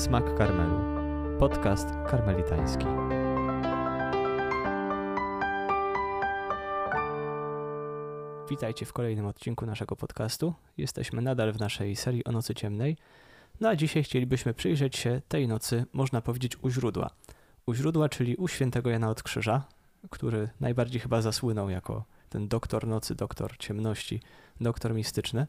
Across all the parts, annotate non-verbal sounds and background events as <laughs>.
Smak Karmelu. Podcast karmelitański. Witajcie w kolejnym odcinku naszego podcastu. Jesteśmy nadal w naszej serii o nocy ciemnej. No a dzisiaj chcielibyśmy przyjrzeć się tej nocy, można powiedzieć, u źródła. U źródła, czyli u świętego Jana od Krzyża, który najbardziej chyba zasłynął jako ten doktor nocy, doktor ciemności, doktor mistyczny.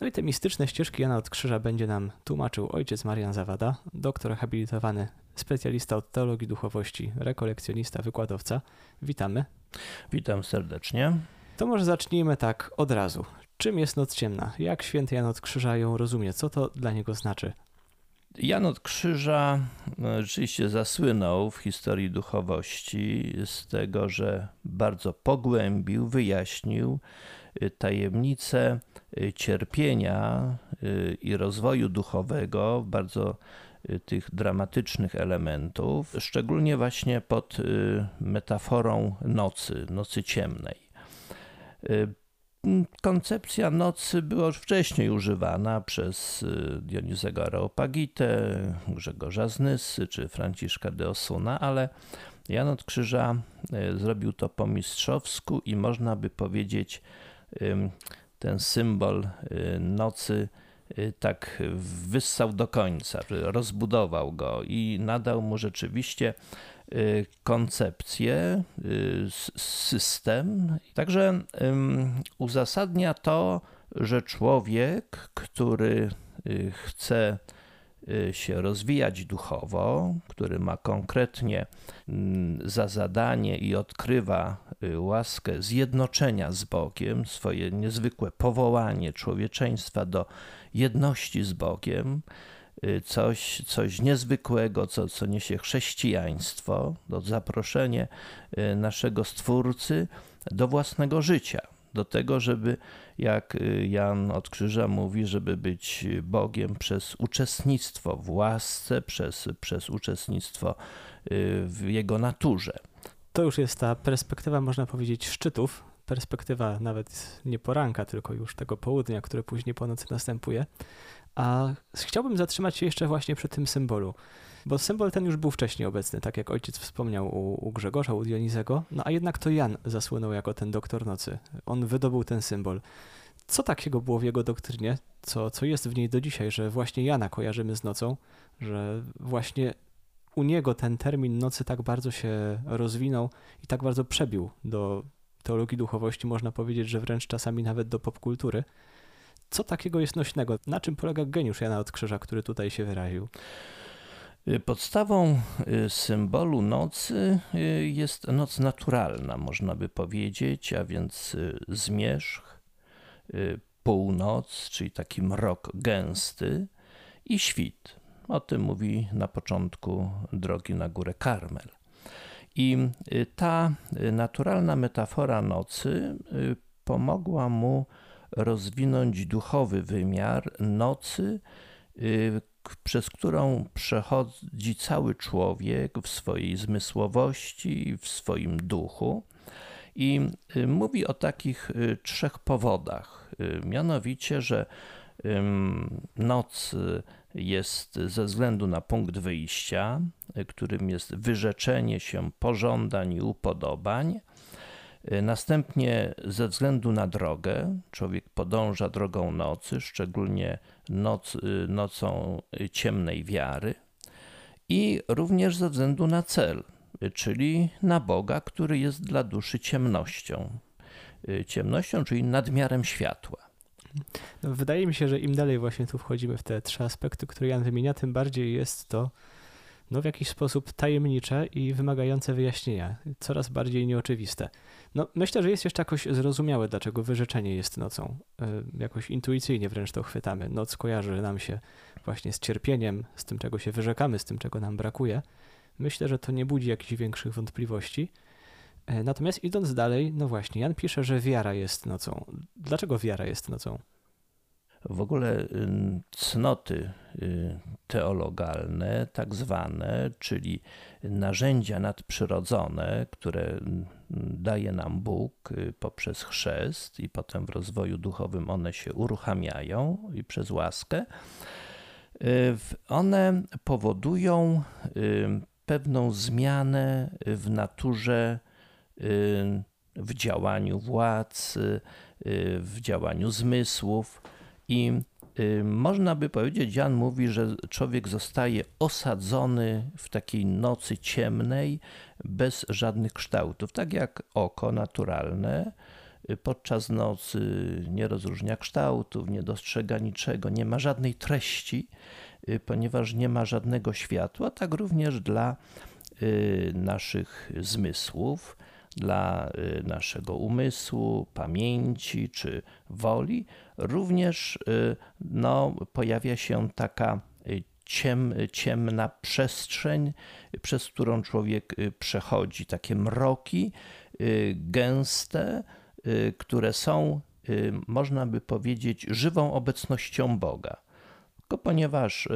No i te mistyczne ścieżki Jana od Krzyża będzie nam tłumaczył ojciec Marian Zawada, doktor habilitowany, specjalista od teologii duchowości, rekolekcjonista, wykładowca. Witamy. Witam serdecznie. To może zacznijmy tak od razu. Czym jest noc ciemna? Jak święty Jan od Krzyża ją rozumie? Co to dla niego znaczy? Jan od Krzyża no, rzeczywiście zasłynął w historii duchowości z tego, że bardzo pogłębił, wyjaśnił y, tajemnicę y, cierpienia y, i rozwoju duchowego, bardzo tych dramatycznych elementów, szczególnie właśnie pod metaforą nocy, nocy ciemnej. Koncepcja nocy była już wcześniej używana przez Dionizego Areopagitę, Grzegorza Znysy czy Franciszka de Osuna, ale Jan od Krzyża zrobił to po mistrzowsku i można by powiedzieć ten symbol y, nocy tak wyssał do końca, rozbudował go i nadał mu rzeczywiście Y, koncepcję, y, system. Także uzasadnia to, że człowiek, który y, chce się rozwijać duchowo, który ma konkretnie mm, za zadanie i odkrywa łaskę zjednoczenia z Bogiem, swoje niezwykłe powołanie człowieczeństwa do jedności z Bogiem, Y, coś, coś niezwykłego, co, co niesie chrześcijaństwo, to zaproszenie y, naszego Stwórcy do własnego życia, do tego, żeby, jak y, Jan od Krzyża mówi, żeby być Bogiem przez uczestnictwo w łasce, przez, przez uczestnictwo w Jego naturze. To już jest ta perspektywa, można powiedzieć, szczytów, perspektywa nawet nie poranka, tylko już tego południa, które później po nocy następuje. A chciałbym zatrzymać się jeszcze właśnie przy tym symbolu, bo symbol ten już był wcześniej obecny, tak jak ojciec wspomniał u, u Grzegorza, u Dionizego, no a jednak to Jan zasłynął jako ten doktor nocy. On wydobył ten symbol. Co takiego było w jego doktrynie, co, co jest w niej do dzisiaj, że właśnie Jana kojarzymy z nocą, że właśnie u niego ten termin nocy tak bardzo się rozwinął i tak bardzo przebił do teologii duchowości, można powiedzieć, że wręcz czasami nawet do popkultury. Co takiego jest nośnego? Na czym polega geniusz Jana od Krzyża, który tutaj się wyraził? Podstawą y, symbolu nocy y, jest noc naturalna, można by powiedzieć, a więc y, zmierzch, północ, czyli taki mrok gęsty i świt. O tym mówi na początku drogi na górę Karmel. I ta naturalna metafora nocy pomogła mu rozwinąć duchowy wymiar nocy, y, przez którą przechodzi cały człowiek w swojej zmysłowości, w swoim duchu. I y, mówi o takich y, trzech powodach. Mianowicie, że noc jest ze względu na punkt wyjścia, którym jest wyrzeczenie się pożądań i upodobań. Następnie ze względu na drogę, człowiek podąża drogą nocy, szczególnie noc, nocą ciemnej wiary, i również ze względu na cel, czyli na Boga, który jest dla duszy ciemnością. Ciemnością, czyli nadmiarem światła. No, wydaje mi się, że im dalej właśnie tu wchodzimy w te trzy aspekty, które Jan wymienia, tym bardziej jest to no, w jakiś sposób tajemnicze i wymagające wyjaśnienia, coraz bardziej nieoczywiste. No, myślę, że jest jeszcze jakoś zrozumiałe, dlaczego wyrzeczenie jest nocą. E, jakoś intuicyjnie wręcz to chwytamy. Noc kojarzy nam się właśnie z cierpieniem, z tym, czego się wyrzekamy, z tym, czego nam brakuje. Myślę, że to nie budzi jakichś większych wątpliwości. E, natomiast idąc dalej, no właśnie, Jan pisze, że wiara jest nocą. Dlaczego wiara jest nocą? w ogóle y, cnoty y, teologalne, tak zwane, czyli narzędzia nadprzyrodzone, które daje nam Bóg y, poprzez chrzest i potem w rozwoju duchowym one się uruchamiają i przez łaskę, One powodują pewną zmianę w naturze, w działaniu władz, w działaniu zmysłów. I można by powiedzieć, Jan mówi, że człowiek zostaje osadzony w takiej nocy ciemnej, bez żadnych kształtów, tak jak oko naturalne. Podczas nocy nie rozróżnia kształtów, nie dostrzega niczego, nie ma żadnej treści, ponieważ nie ma żadnego światła, tak również dla y, naszych zmysłów, dla y, naszego umysłu, pamięci czy woli, również y, no, pojawia się taka ciem, ciemna przestrzeń, przez którą człowiek przechodzi, takie mroki gęste, które są, można by powiedzieć, żywą obecnością Boga. Tylko ponieważ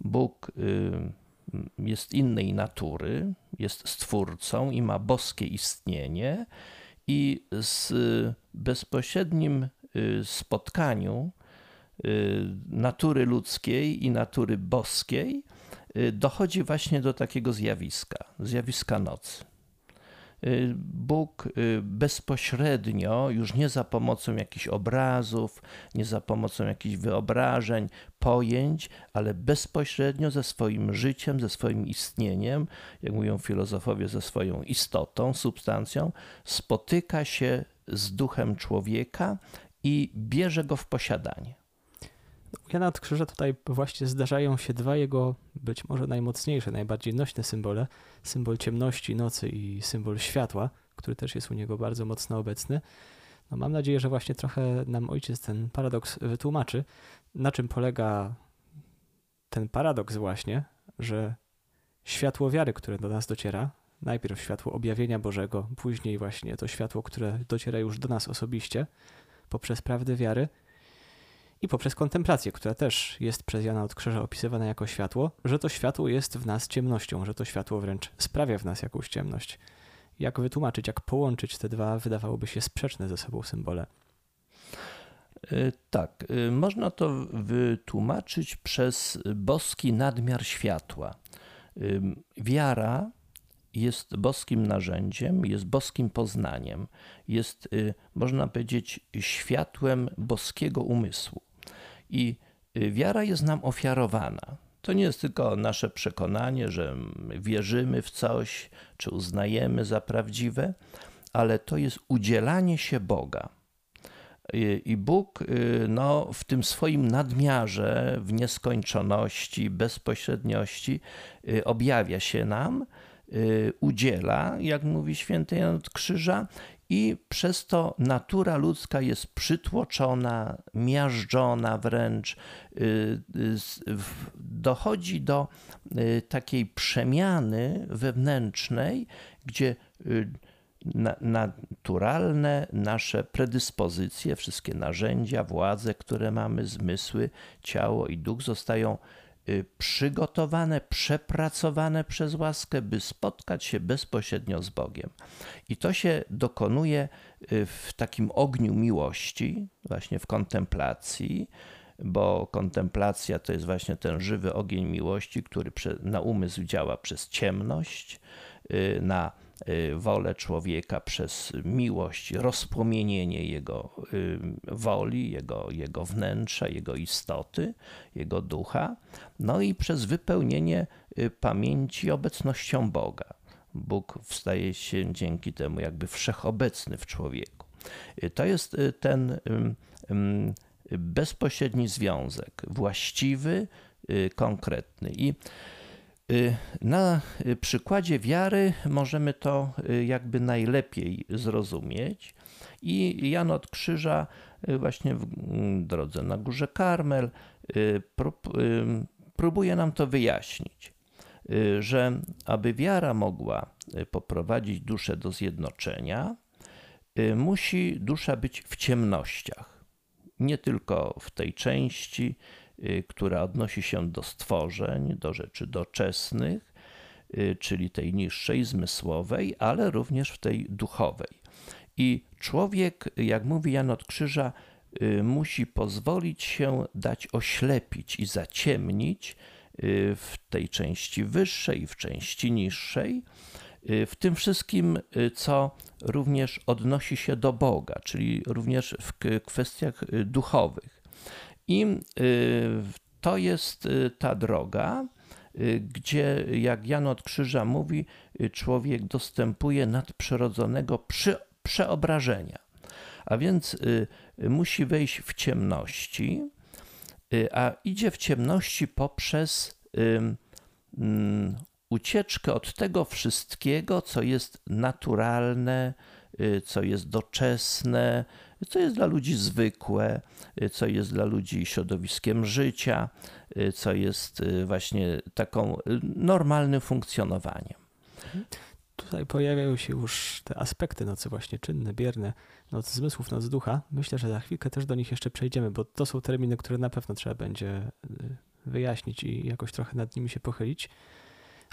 Bóg jest innej natury, jest stwórcą i ma boskie istnienie, i z bezpośrednim y, spotkaniu y, natury ludzkiej i natury boskiej y, dochodzi właśnie do takiego zjawiska, zjawiska nocy. Y, Bóg y, bezpośrednio, już nie za pomocą jakichś obrazów, nie za pomocą jakichś wyobrażeń, pojęć, ale bezpośrednio ze swoim życiem, ze swoim istnieniem, jak mówią filozofowie, ze swoją istotą, substancją, spotyka się z duchem człowieka i bierze go w posiadanie. U Jana od Krzyża tutaj właśnie zdarzają się dwa jego być może najmocniejsze, najbardziej nośne symbole. Symbol ciemności, nocy i symbol światła, który też jest u niego bardzo mocno obecny. No mam nadzieję, że właśnie trochę nam ojciec ten paradoks wytłumaczy, na czym polega ten paradoks właśnie, że światło wiary, które do nas dociera, najpierw światło objawienia Bożego, później właśnie to światło, które dociera już do nas osobiście poprzez prawdę wiary – i poprzez kontemplację, która też jest przez Jana od Krzyża opisywana jako światło, że to światło jest w nas ciemnością, że to światło wręcz sprawia w nas jakąś ciemność. Jak wytłumaczyć, jak połączyć te dwa, wydawałoby się sprzeczne ze sobą symbole? E, tak, e, można to wytłumaczyć przez boski nadmiar światła. E, wiara jest boskim narzędziem, jest boskim poznaniem, jest, można powiedzieć, światłem boskiego umysłu. I y, wiara jest nam ofiarowana. To nie jest tylko nasze przekonanie, że wierzymy w coś, czy uznajemy za prawdziwe, ale to jest udzielanie się Boga. I Bóg y, no, w tym swoim nadmiarze, w nieskończoności, bezpośredniości y, objawia się nam, udziela, jak mówi święty Jan od Krzyża, i przez to natura ludzka jest przytłoczona, miażdżona wręcz. Y, y, dochodzi do y, takiej przemiany wewnętrznej, gdzie naturalne nasze predyspozycje, wszystkie narzędzia, władze, które mamy, zmysły, ciało i duch zostają przygotowane, przepracowane przez łaskę, by spotkać się bezpośrednio z Bogiem. I to się dokonuje y, w takim ogniu miłości, właśnie w kontemplacji, bo kontemplacja to jest właśnie ten żywy ogień miłości, który na umysł działa przez ciemność, y, na Y, wolę człowieka przez miłość, rozpłomienienie jego y, woli, jego, jego wnętrza, jego istoty, jego ducha, no i przez wypełnienie y, pamięci obecnością Boga. Bóg staje się dzięki temu jakby wszechobecny w człowieku. To jest ten bezpośredni związek, właściwy, konkretny. I Y, na przykładzie wiary możemy to y, jakby najlepiej zrozumieć. I Jan od Krzyża, y, właśnie w mm, drodze na Górze Karmel, próbuje nam to wyjaśnić, że aby wiara mogła poprowadzić duszę do zjednoczenia, musi dusza być w ciemnościach. Nie tylko w tej części, Y, która odnosi się do stworzeń, do rzeczy doczesnych, y, czyli tej niższej, zmysłowej, ale również w tej duchowej. I człowiek, jak mówi Jan od Krzyża, musi pozwolić się dać oślepić i zaciemnić w tej części wyższej w części niższej, w tym wszystkim, co również odnosi się do Boga, czyli również w kwestiach duchowych. I to jest ta droga, gdzie, jak Jan od Krzyża mówi, człowiek dostępuje nadprzyrodzonego przy, przeobrażenia. A więc musi wejść w ciemności, a idzie w ciemności poprzez mm, ucieczkę od tego wszystkiego, co jest naturalne, y, co jest doczesne, co jest dla ludzi zwykłe, y, co jest dla ludzi środowiskiem życia, y, co jest właśnie taką normalnym funkcjonowaniem. Tutaj pojawiają się już te aspekty nocy właśnie czynne, bierne, noc zmysłów, noc ducha. Myślę, że za chwilkę też do nich jeszcze przejdziemy, bo to są terminy, które na pewno trzeba będzie wyjaśnić i jakoś trochę nad nimi się pochylić.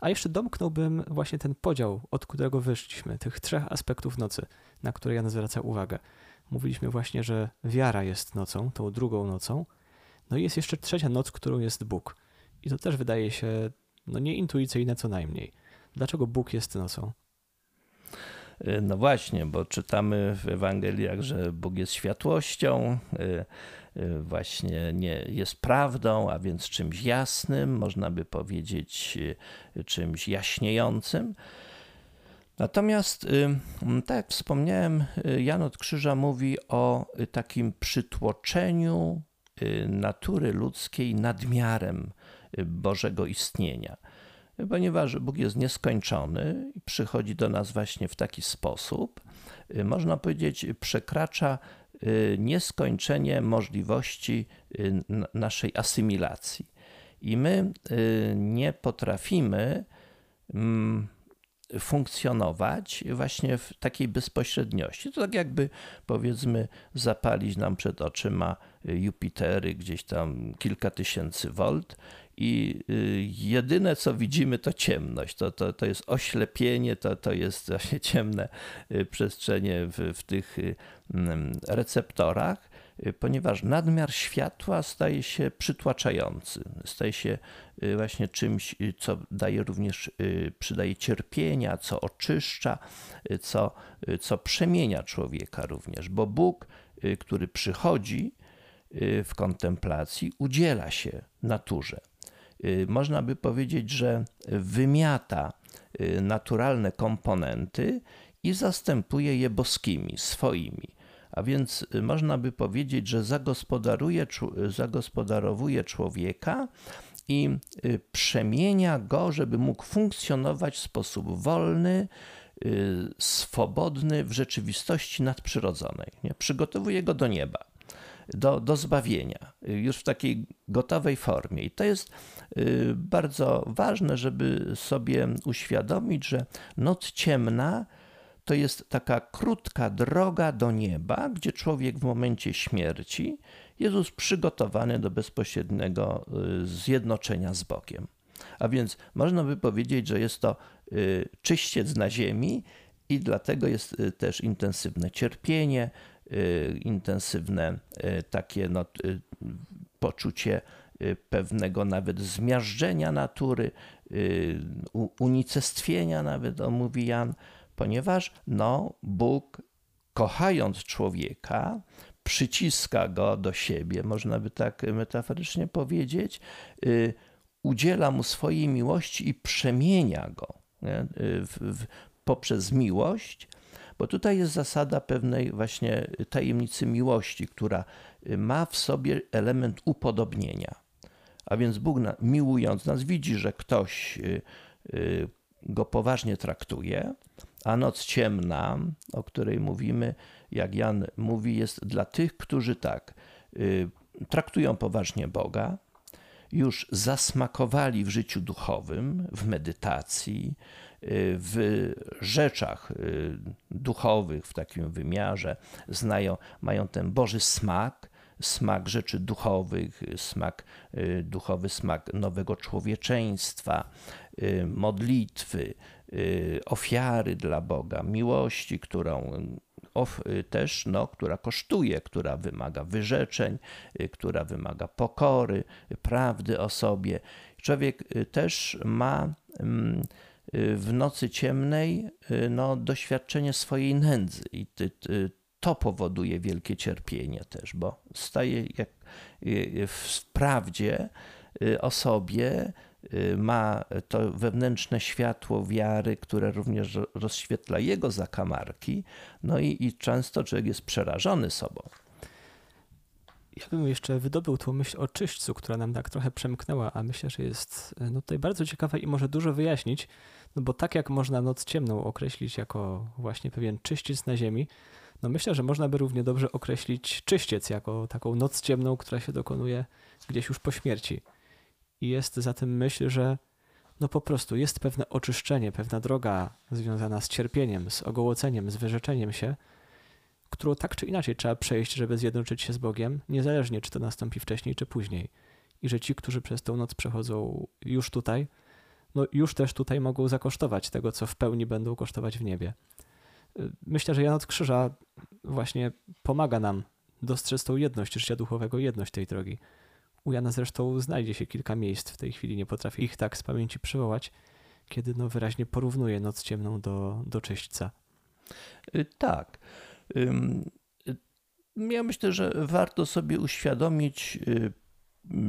A jeszcze domknąłbym właśnie ten podział, od którego wyszliśmy, tych trzech aspektów nocy, na które Jan zwraca uwagę. Mówiliśmy właśnie, że wiara jest nocą, tą drugą nocą. No i jest jeszcze trzecia noc, którą jest Bóg. I to też wydaje się no nieintuicyjne co najmniej. Dlaczego Bóg jest nocą? No właśnie, bo czytamy w Ewangeliach, że Bóg jest światłością, y, właśnie nie jest prawdą, a więc czymś jasnym, można by powiedzieć y, czymś jaśniejącym. Natomiast, tak jak wspomniałem, Jan od Krzyża mówi o takim przytłoczeniu natury ludzkiej nadmiarem Bożego istnienia ponieważ Bóg jest nieskończony i przychodzi do nas właśnie w taki sposób, y, można powiedzieć, przekracza y, nieskończenie możliwości y, naszej asymilacji. I my nie potrafimy mm, funkcjonować właśnie w takiej bezpośredniości. To tak jakby powiedzmy zapalić nam przed oczyma Jupitery gdzieś tam kilka tysięcy volt i y, jedyne co widzimy to ciemność, to, to, to jest oślepienie, to, to jest właśnie ciemne y, przestrzenie w, w tych y, mm, receptorach, ponieważ nadmiar światła staje się przytłaczający, staje się właśnie czymś, co daje również, przydaje cierpienia, co oczyszcza, co, co przemienia człowieka również, bo Bóg, który przychodzi w kontemplacji, udziela się naturze. Y, można by powiedzieć, że wymiata y, naturalne komponenty i zastępuje je boskimi, swoimi. A więc y, można by powiedzieć, że zagospodaruje, zagospodarowuje człowieka i przemienia go, żeby mógł funkcjonować w sposób wolny, swobodny w rzeczywistości nadprzyrodzonej. Nie? Przygotowuje go do nieba do, do zbawienia, już w takiej gotowej formie. I to jest y, bardzo ważne, żeby sobie uświadomić, że noc ciemna to jest taka krótka droga do nieba, gdzie człowiek w momencie śmierci jest przygotowany do bezpośredniego y, zjednoczenia z Bogiem. A więc można by powiedzieć, że jest to y, czyściec na ziemi i dlatego jest też intensywne cierpienie, Y, intensywne y, takie no, y, poczucie pewnego nawet zmiażdżenia natury, unicestwienia nawet, o mówi Jan, ponieważ no, Bóg kochając człowieka, przyciska go do siebie, można by tak metaforycznie powiedzieć, udziela mu swojej miłości i przemienia go w, w, poprzez miłość bo tutaj jest zasada pewnej właśnie tajemnicy miłości, która ma w sobie element upodobnienia. A więc Bóg, miłując nas, widzi, że ktoś y, y, go poważnie traktuje, a noc ciemna, o której mówimy, jak Jan mówi, jest dla tych, którzy tak y, traktują poważnie Boga, już zasmakowali w życiu duchowym, w medytacji, w rzeczach y, duchowych, w takim wymiarze, znają, mają ten Boży smak, smak rzeczy duchowych, smak y, duchowy, smak nowego człowieczeństwa, y, modlitwy, ofiary dla Boga, miłości, którą też, no, która kosztuje, która wymaga wyrzeczeń, która wymaga pokory, prawdy o sobie. Człowiek też ma mm, w nocy ciemnej no, doświadczenie swojej nędzy i to powoduje wielkie cierpienie też, bo staje jak w prawdzie o sobie Y, ma to wewnętrzne światło wiary, które również rozświetla jego zakamarki, no i, i często człowiek jest przerażony sobą. Ja bym jeszcze wydobył tą myśl o czyśćcu, która nam tak trochę przemknęła, a myślę, że jest no tutaj bardzo ciekawa i może dużo wyjaśnić, no bo tak jak można noc ciemną określić jako właśnie pewien czyściec na ziemi, no myślę, że można by równie dobrze określić czyściec jako taką noc ciemną, która się dokonuje gdzieś już po śmierci. I jest za tym myśl, że no po prostu jest pewne oczyszczenie, pewna droga związana z cierpieniem, z ogołoceniem, z wyrzeczeniem się, którą tak czy inaczej trzeba przejść, żeby zjednoczyć się z Bogiem, niezależnie czy to nastąpi wcześniej czy później. I że ci, którzy przez tę noc przechodzą już tutaj, no już też tutaj mogą zakosztować tego, co w pełni będą kosztować w niebie. Myślę, że Jan od Krzyża właśnie pomaga nam dostrzec tą jedność życia duchowego, jedność tej drogi. U Jana zresztą znajdzie się kilka miejsc w tej chwili, nie potrafię ich tak z pamięci przywołać, kiedy no wyraźnie porównuje noc ciemną do, do czyśćca. Y, tak. Ja myślę, że warto sobie uświadomić, y,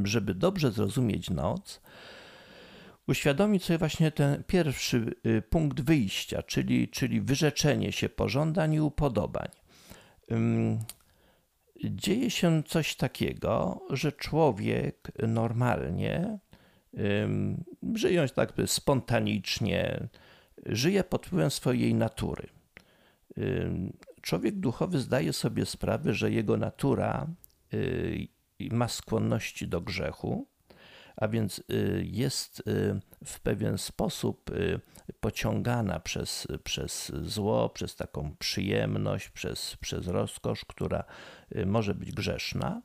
żeby dobrze zrozumieć noc, uświadomić sobie właśnie ten pierwszy y, punkt wyjścia, czyli, czyli wyrzeczenie się pożądań i upodobań dzieje się coś takiego, że człowiek normalnie, żyjąc tak spontanicznie, żyje pod wpływem swojej natury. Człowiek duchowy zdaje sobie sprawę, że jego natura y, ma skłonności do grzechu, a więc y, jest y, w pewien sposób pociągana przez, przez zło, przez taką przyjemność, przez, przez rozkosz, która może być grzeszna,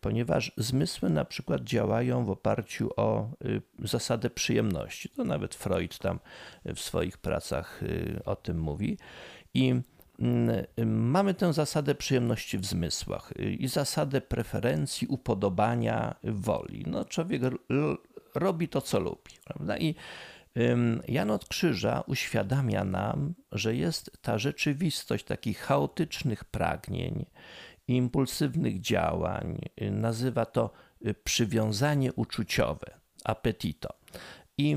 ponieważ zmysły na przykład działają w oparciu o zasadę przyjemności. To nawet Freud tam w swoich pracach o tym mówi. I mamy tę zasadę przyjemności w zmysłach i zasadę preferencji, upodobania woli. No, człowiek robi to, co lubi. Prawda? I Jan od Krzyża uświadamia nam, że jest ta rzeczywistość takich chaotycznych pragnień, impulsywnych działań. Nazywa to y, przywiązanie uczuciowe, appetito. I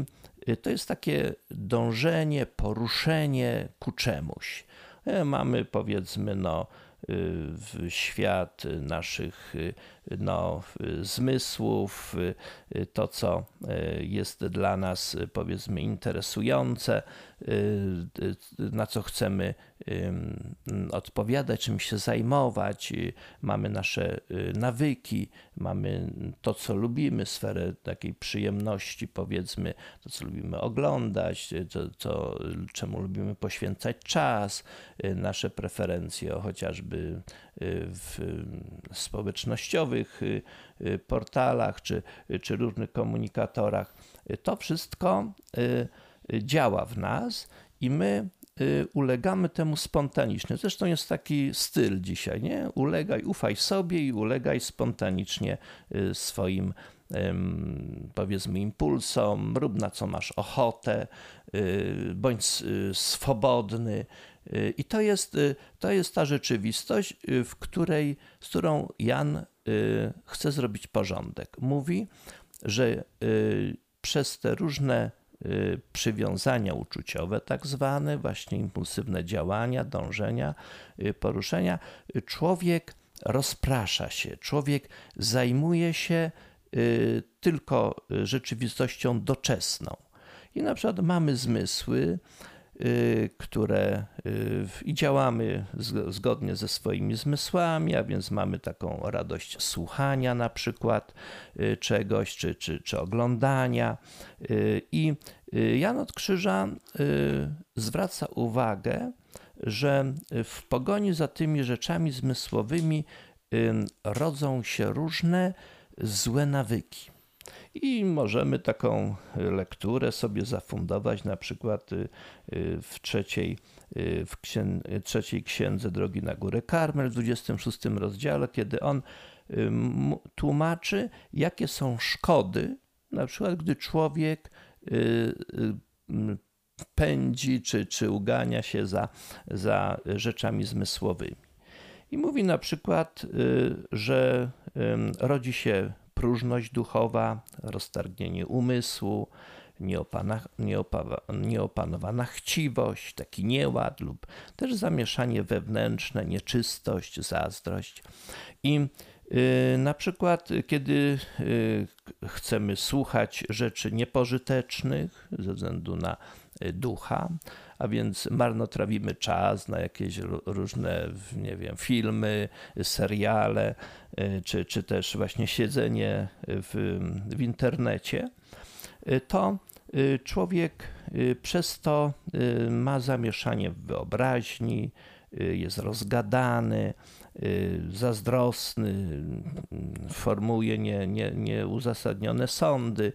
y, to jest takie dążenie, poruszenie ku czemuś. E, mamy powiedzmy no, y, świat naszych y, no, zmysłów, y, to co jest dla nas powiedzmy interesujące, na co chcemy odpowiadać, czym się zajmować. Mamy nasze nawyki, mamy to, co lubimy, sferę takiej przyjemności, powiedzmy, to, co lubimy oglądać, to, to czemu lubimy poświęcać czas, nasze preferencje, chociażby w społecznościowych portalach czy, czy różnych komunikatorach. To wszystko działa w nas i my y, ulegamy temu spontanicznie. Zresztą jest taki styl dzisiaj, nie? Ulegaj, ufaj sobie i ulegaj spontanicznie y, swoim powiedzmy impulsom, rób na co masz ochotę, y, bądź swobodny. I to jest, to jest ta rzeczywistość, w której, z którą Jan chce zrobić porządek. Mówi, że przez te różne Y, przywiązania uczuciowe, tak zwane, właśnie impulsywne działania, dążenia, y, poruszenia, y, człowiek rozprasza się, człowiek zajmuje się tylko rzeczywistością doczesną. I na przykład mamy zmysły, Y, które y, i działamy zgodnie ze swoimi zmysłami, a więc mamy taką radość słuchania na przykład y, czegoś, czy, czy, czy oglądania. I Jan od Krzyża zwraca uwagę, że w pogoni za tymi rzeczami zmysłowymi rodzą się różne złe nawyki. I możemy taką lekturę sobie zafundować na przykład w trzeciej, w księ, trzeciej księdze Drogi na Górę Karmel w 26 rozdziale, kiedy on tłumaczy, jakie są szkody, na przykład gdy człowiek pędzi czy, czy ugania się za, za rzeczami zmysłowymi. I mówi na przykład, y, że rodzi się próżność duchowa, roztargnienie umysłu, nieopanowana chciwość, taki nieład lub też zamieszanie wewnętrzne, nieczystość, zazdrość. I y, na przykład, kiedy y, chcemy słuchać rzeczy niepożytecznych ze względu na ducha, a więc marnotrawimy czas na jakieś różne, nie wiem, filmy, seriale, y, czy, czy też właśnie siedzenie w, w internecie, y, to y, człowiek przez to ma zamieszanie w wyobraźni, jest rozgadany, zazdrosny, formuje nie, nie, nieuzasadnione sądy.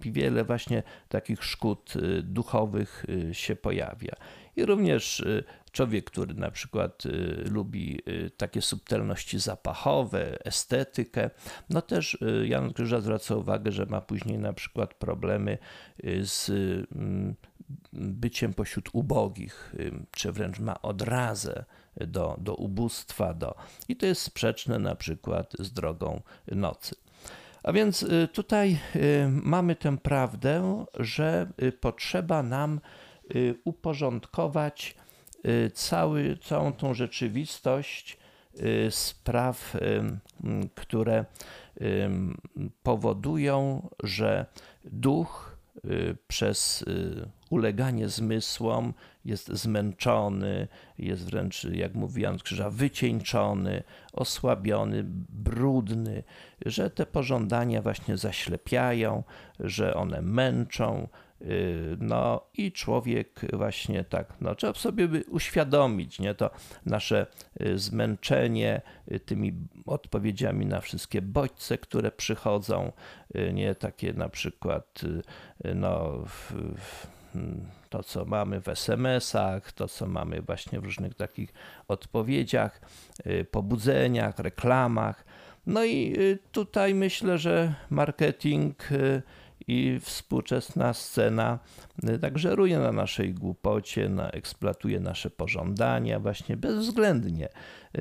Wiele właśnie takich szkód duchowych się pojawia. I również człowiek, który na przykład lubi takie subtelności zapachowe, estetykę, no też Jan Krzyża zwraca uwagę, że ma później na przykład problemy z byciem pośród ubogich, czy wręcz ma odrazę do, do ubóstwa, do... i to jest sprzeczne na przykład z drogą nocy. A więc y, tutaj y, mamy tę prawdę, że y, potrzeba nam uporządkować cały, całą tą rzeczywistość spraw, które powodują, że duch przez uleganie zmysłom, jest zmęczony, jest wręcz, jak mówi Jan Krzyża, wycieńczony, osłabiony, brudny, że te pożądania właśnie zaślepiają, że one męczą, y, no i człowiek właśnie tak, no trzeba sobie uświadomić, nie, to nasze y, zmęczenie y, tymi odpowiedziami na wszystkie bodźce, które przychodzą, nie, takie na przykład, no, w, w, to, co mamy w SMS-ach, to, co mamy właśnie w różnych takich odpowiedziach, y, pobudzeniach, reklamach. No i y, tutaj myślę, że marketing y, i współczesna scena tak żeruje na naszej głupocie, na, eksploatuje nasze pożądania właśnie bezwzględnie,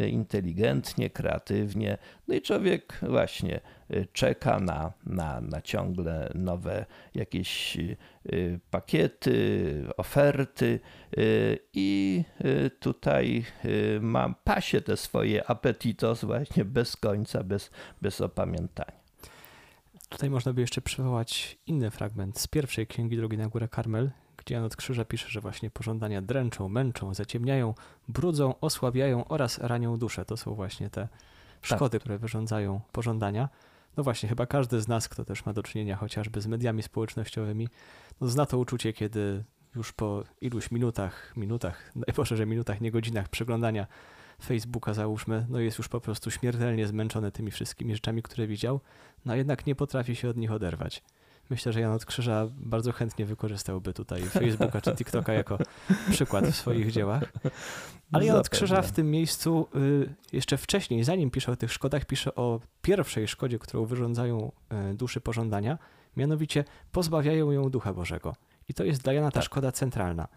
inteligentnie, kreatywnie. No i człowiek właśnie czeka na, na, na ciągle nowe jakieś y, pakiety, oferty y, i y, tutaj mam pasie te swoje apetitos właśnie bez końca, bez, bez opamiętania. Tutaj można by jeszcze przywołać inny fragment z pierwszej księgi Drogi na Górę Karmel, gdzie Jan od Krzyża pisze, że właśnie pożądania dręczą, męczą, zaciemniają, brudzą, osłabiają oraz ranią duszę. To są właśnie te szkody, tak. które wyrządzają pożądania. No właśnie, chyba każdy z nas, kto też ma do czynienia chociażby z mediami społecznościowymi, no zna to uczucie, kiedy już po iluś minutach, minutach, <laughs> najproszę, że minutach, nie godzinach przeglądania Facebooka załóżmy, no jest już po prostu śmiertelnie zmęczony tymi wszystkimi rzeczami, które widział, no jednak nie potrafi się od nich oderwać. Myślę, że Jan od Krzyża bardzo chętnie wykorzystałby tutaj Facebooka czy TikToka jako przykład w swoich dziełach. Ale Jan od Krzyża w tym miejscu y, jeszcze wcześniej, zanim pisze o tych szkodach, pisze o pierwszej szkodzie, którą wyrządzają y, duszy pożądania, mianowicie pozbawiają ją Ducha Bożego. I to jest dla Jana ta tak. szkoda centralna.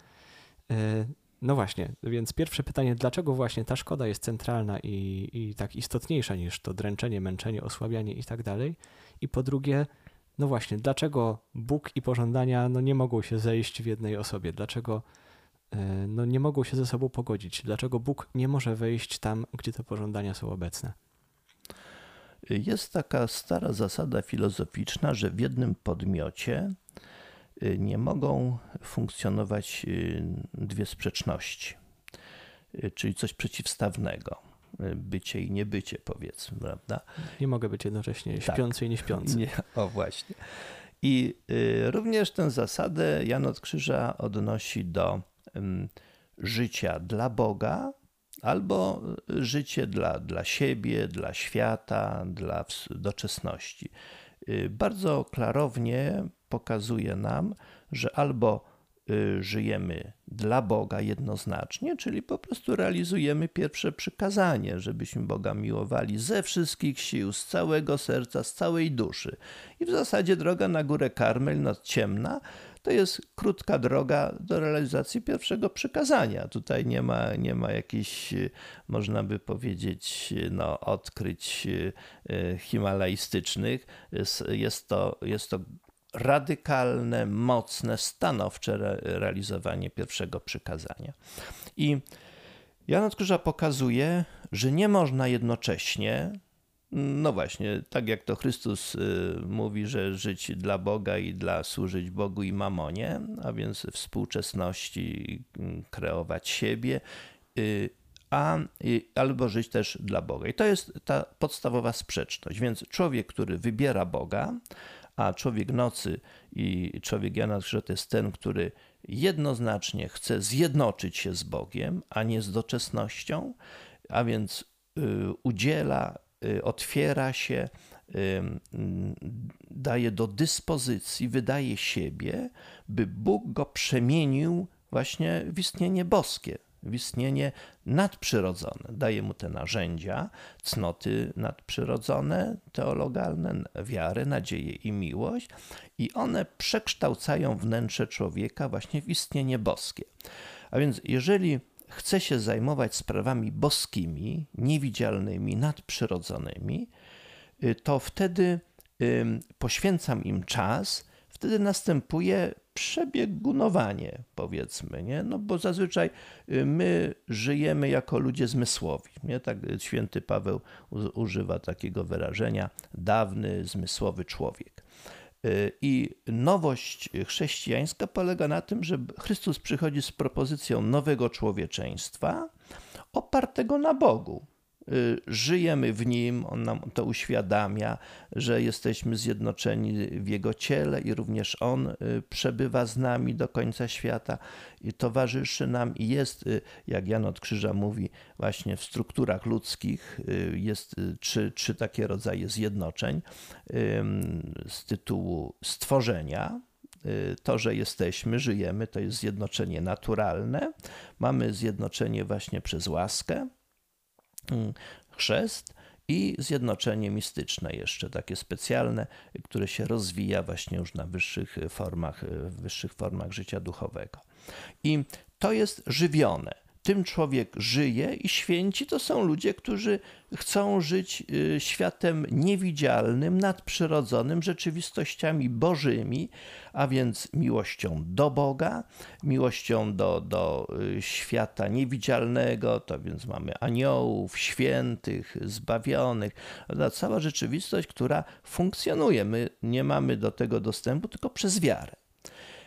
No właśnie, więc pierwsze pytanie, dlaczego właśnie ta szkoda jest centralna i, i tak istotniejsza niż to dręczenie, męczenie, osłabianie i tak dalej? I po drugie, no właśnie, dlaczego Bóg i pożądania no, nie mogą się zejść w jednej osobie? Dlaczego e, no, nie mogą się ze sobą pogodzić? Dlaczego Bóg nie może wejść tam, gdzie te pożądania są obecne? Jest taka stara zasada filozoficzna, że w jednym podmiocie nie mogą funkcjonować e, dwie sprzeczności, czyli coś przeciwstawnego bycie i niebycie, powiedzmy, prawda? Nie mogę być jednocześnie tak. śpiący i nieśpiący. Nie, o właśnie. I y, również tę zasadę Jan od Krzyża odnosi do życia dla Boga albo życie dla, dla siebie, dla świata, dla doczesności. bardzo klarownie pokazuje nam, że albo Y, żyjemy dla Boga jednoznacznie, czyli po prostu realizujemy pierwsze przykazanie, żebyśmy Boga miłowali ze wszystkich sił, z całego serca, z całej duszy. I w zasadzie droga na górę Karmel, noc ciemna, to jest krótka droga do realizacji pierwszego przykazania. Tutaj nie ma, nie ma jakichś, można by powiedzieć, no, odkryć y, y, himalajstycznych. Jest to, jest to radykalne, mocne, stanowcze re realizowanie pierwszego przykazania. I Jan od Krzyża pokazuje, że nie można jednocześnie, no właśnie, tak jak to Chrystus y, mówi, że żyć dla Boga i dla służyć Bogu i mamonie, a więc współczesności y, kreować siebie, y, a albo żyć też dla Boga. I to jest ta podstawowa sprzeczność. Więc człowiek, który wybiera Boga, a człowiek nocy i człowiek Jana Krzyża to jest ten, który jednoznacznie chce zjednoczyć się z Bogiem, a nie z doczesnością, a więc y, udziela, y, otwiera się, y, daje do dyspozycji, wydaje siebie, by Bóg go przemienił właśnie w istnienie boskie, w istnienie nadprzyrodzone. Daje mu te narzędzia, cnoty nadprzyrodzone, teologalne, wiarę, nadzieję i miłość, i one przekształcają wnętrze człowieka właśnie w istnienie boskie. A więc, jeżeli chce się zajmować sprawami boskimi, niewidzialnymi, nadprzyrodzonymi, y, to wtedy poświęcam im czas, wtedy następuje przebiegunowanie, powiedzmy, nie? No bo zazwyczaj y, my żyjemy jako ludzie zmysłowi, nie? Tak święty Paweł używa takiego wyrażenia, dawny, zmysłowy człowiek. Y, I nowość chrześcijańska polega na tym, że Chrystus przychodzi z propozycją nowego człowieczeństwa opartego na Bogu. Y, żyjemy w Nim, On nam to uświadamia, że jesteśmy zjednoczeni w Jego ciele i również On y, przebywa z nami do końca świata i towarzyszy nam i jest, y, jak Jan od Krzyża mówi, właśnie w strukturach ludzkich jest trzy, trzy takie rodzaje zjednoczeń z tytułu stworzenia, to, że jesteśmy, żyjemy, to jest zjednoczenie naturalne. Mamy zjednoczenie właśnie przez łaskę, chrzest i zjednoczenie mistyczne jeszcze, takie specjalne, które się rozwija właśnie już na wyższych formach, wyższych formach życia duchowego. I to jest żywione tym człowiek żyje i święci to są ludzie, którzy chcą żyć y, światem niewidzialnym, nadprzyrodzonym, rzeczywistościami bożymi, a więc miłością do Boga, miłością do, do y, świata niewidzialnego, to więc mamy aniołów, świętych, zbawionych, cała rzeczywistość, która funkcjonuje. My nie mamy do tego dostępu tylko przez wiarę.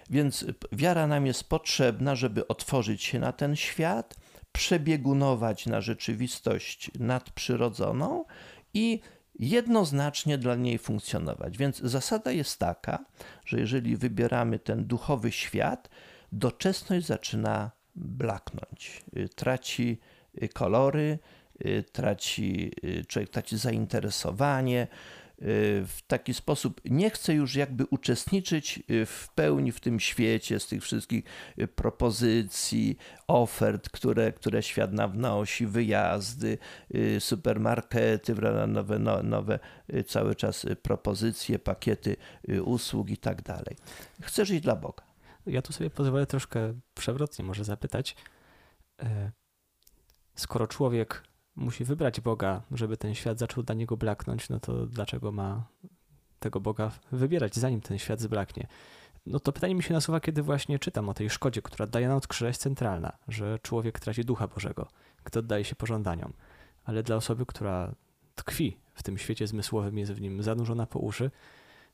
Więc wiara nam jest potrzebna, żeby otworzyć się na ten świat, przebiegunować na rzeczywistość nadprzyrodzoną i jednoznacznie dla niej funkcjonować. Więc zasada jest taka, że jeżeli wybieramy ten duchowy świat, doczesność zaczyna blaknąć, traci kolory, traci, człowiek traci zainteresowanie, w taki sposób nie chce już jakby uczestniczyć y, w pełni w tym świecie z tych wszystkich y, propozycji, ofert, które, które świat nam wnosi, wyjazdy, y, supermarkety, nowe, no, nowe cały czas propozycje, pakiety usług i tak dalej. Chce żyć dla Boga. Ja tu sobie pozwolę troszkę przewrotnie może zapytać. Skoro człowiek musi wybrać Boga, żeby ten świat zaczął dla niego blaknąć, no to dlaczego ma tego Boga wybierać, zanim ten świat zblaknie? No to pytanie mi się nasuwa, kiedy właśnie czytam o tej szkodzie, która daje na odkrzyża jest centralna, że człowiek traci ducha Bożego, gdy oddaje się pożądaniom. Ale dla osoby, która tkwi w tym świecie zmysłowym, jest w nim zanurzona po uszy,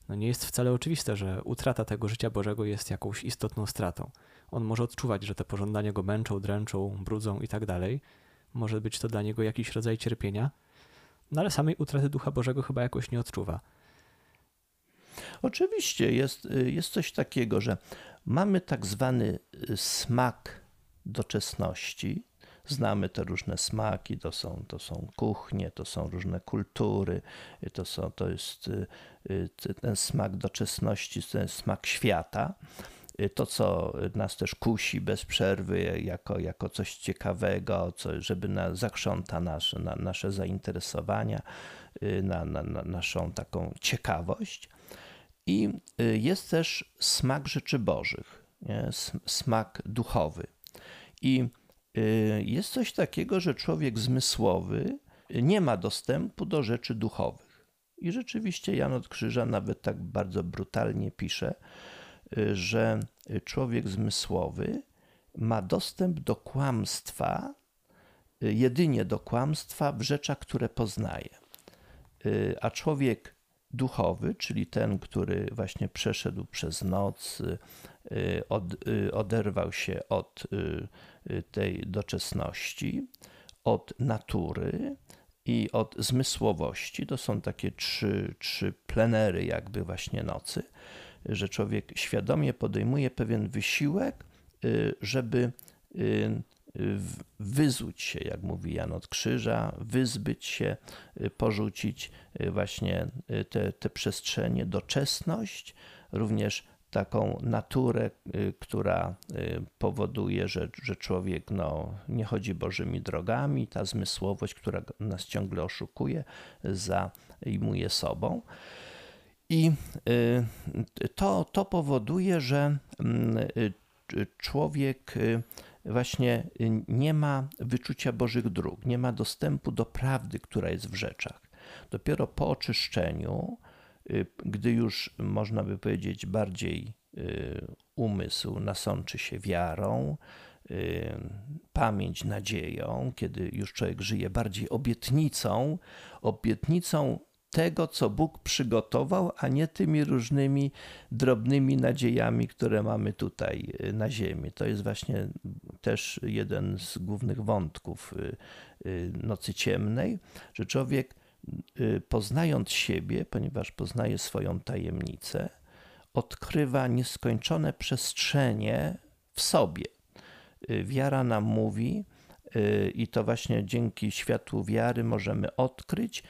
no nie jest wcale oczywiste, że utrata tego życia Bożego jest jakąś istotną stratą. On może odczuwać, że te pożądania go męczą, dręczą, brudzą i tak dalej, może być to dla niego jakiś rodzaj cierpienia, no ale samej utraty Ducha Bożego chyba jakoś nie odczuwa. Oczywiście jest, jest coś takiego, że mamy tak zwany smak doczesności, znamy te różne smaki, to są, to są kuchnie, to są różne kultury, to, są, to jest ten smak doczesności, ten smak świata to, co nas też kusi bez przerwy, jako, jako coś ciekawego, co, żeby na, zakrząta nasz, na, nasze zainteresowania, na, na, na naszą taką ciekawość. I jest też smak rzeczy Bożych, nie? smak duchowy. I jest coś takiego, że człowiek zmysłowy nie ma dostępu do rzeczy duchowych. I rzeczywiście Jan od Krzyża nawet tak bardzo brutalnie pisze, że człowiek zmysłowy ma dostęp do kłamstwa, jedynie do kłamstwa w rzeczach, które poznaje. A człowiek duchowy, czyli ten, który właśnie przeszedł przez noc, od, oderwał się od tej doczesności, od natury i od zmysłowości. To są takie trzy, trzy plenery, jakby właśnie nocy że człowiek świadomie podejmuje pewien wysiłek, y, żeby y, wyzuć się, jak mówi Jan od Krzyża, wyzbyć się, y, porzucić właśnie te, te przestrzenie, doczesność, również taką naturę, która powoduje, że, że człowiek no, nie chodzi Bożymi drogami, ta zmysłowość, która nas ciągle oszukuje, zajmuje sobą. I y, to, to powoduje, że mm, y, człowiek y, właśnie nie ma wyczucia Bożych dróg, nie ma dostępu do prawdy, która jest w rzeczach. Dopiero po oczyszczeniu, gdy już można by powiedzieć bardziej umysł nasączy się wiarą, pamięć nadzieją, kiedy już człowiek żyje bardziej obietnicą, obietnicą tego, co Bóg przygotował, a nie tymi różnymi drobnymi nadziejami, które mamy tutaj y, na Ziemi. To jest właśnie też jeden z głównych wątków y, y, nocy ciemnej, że człowiek poznając siebie, ponieważ poznaje swoją tajemnicę, odkrywa nieskończone przestrzenie w sobie. Wiara nam mówi, i to właśnie dzięki światłu wiary możemy odkryć,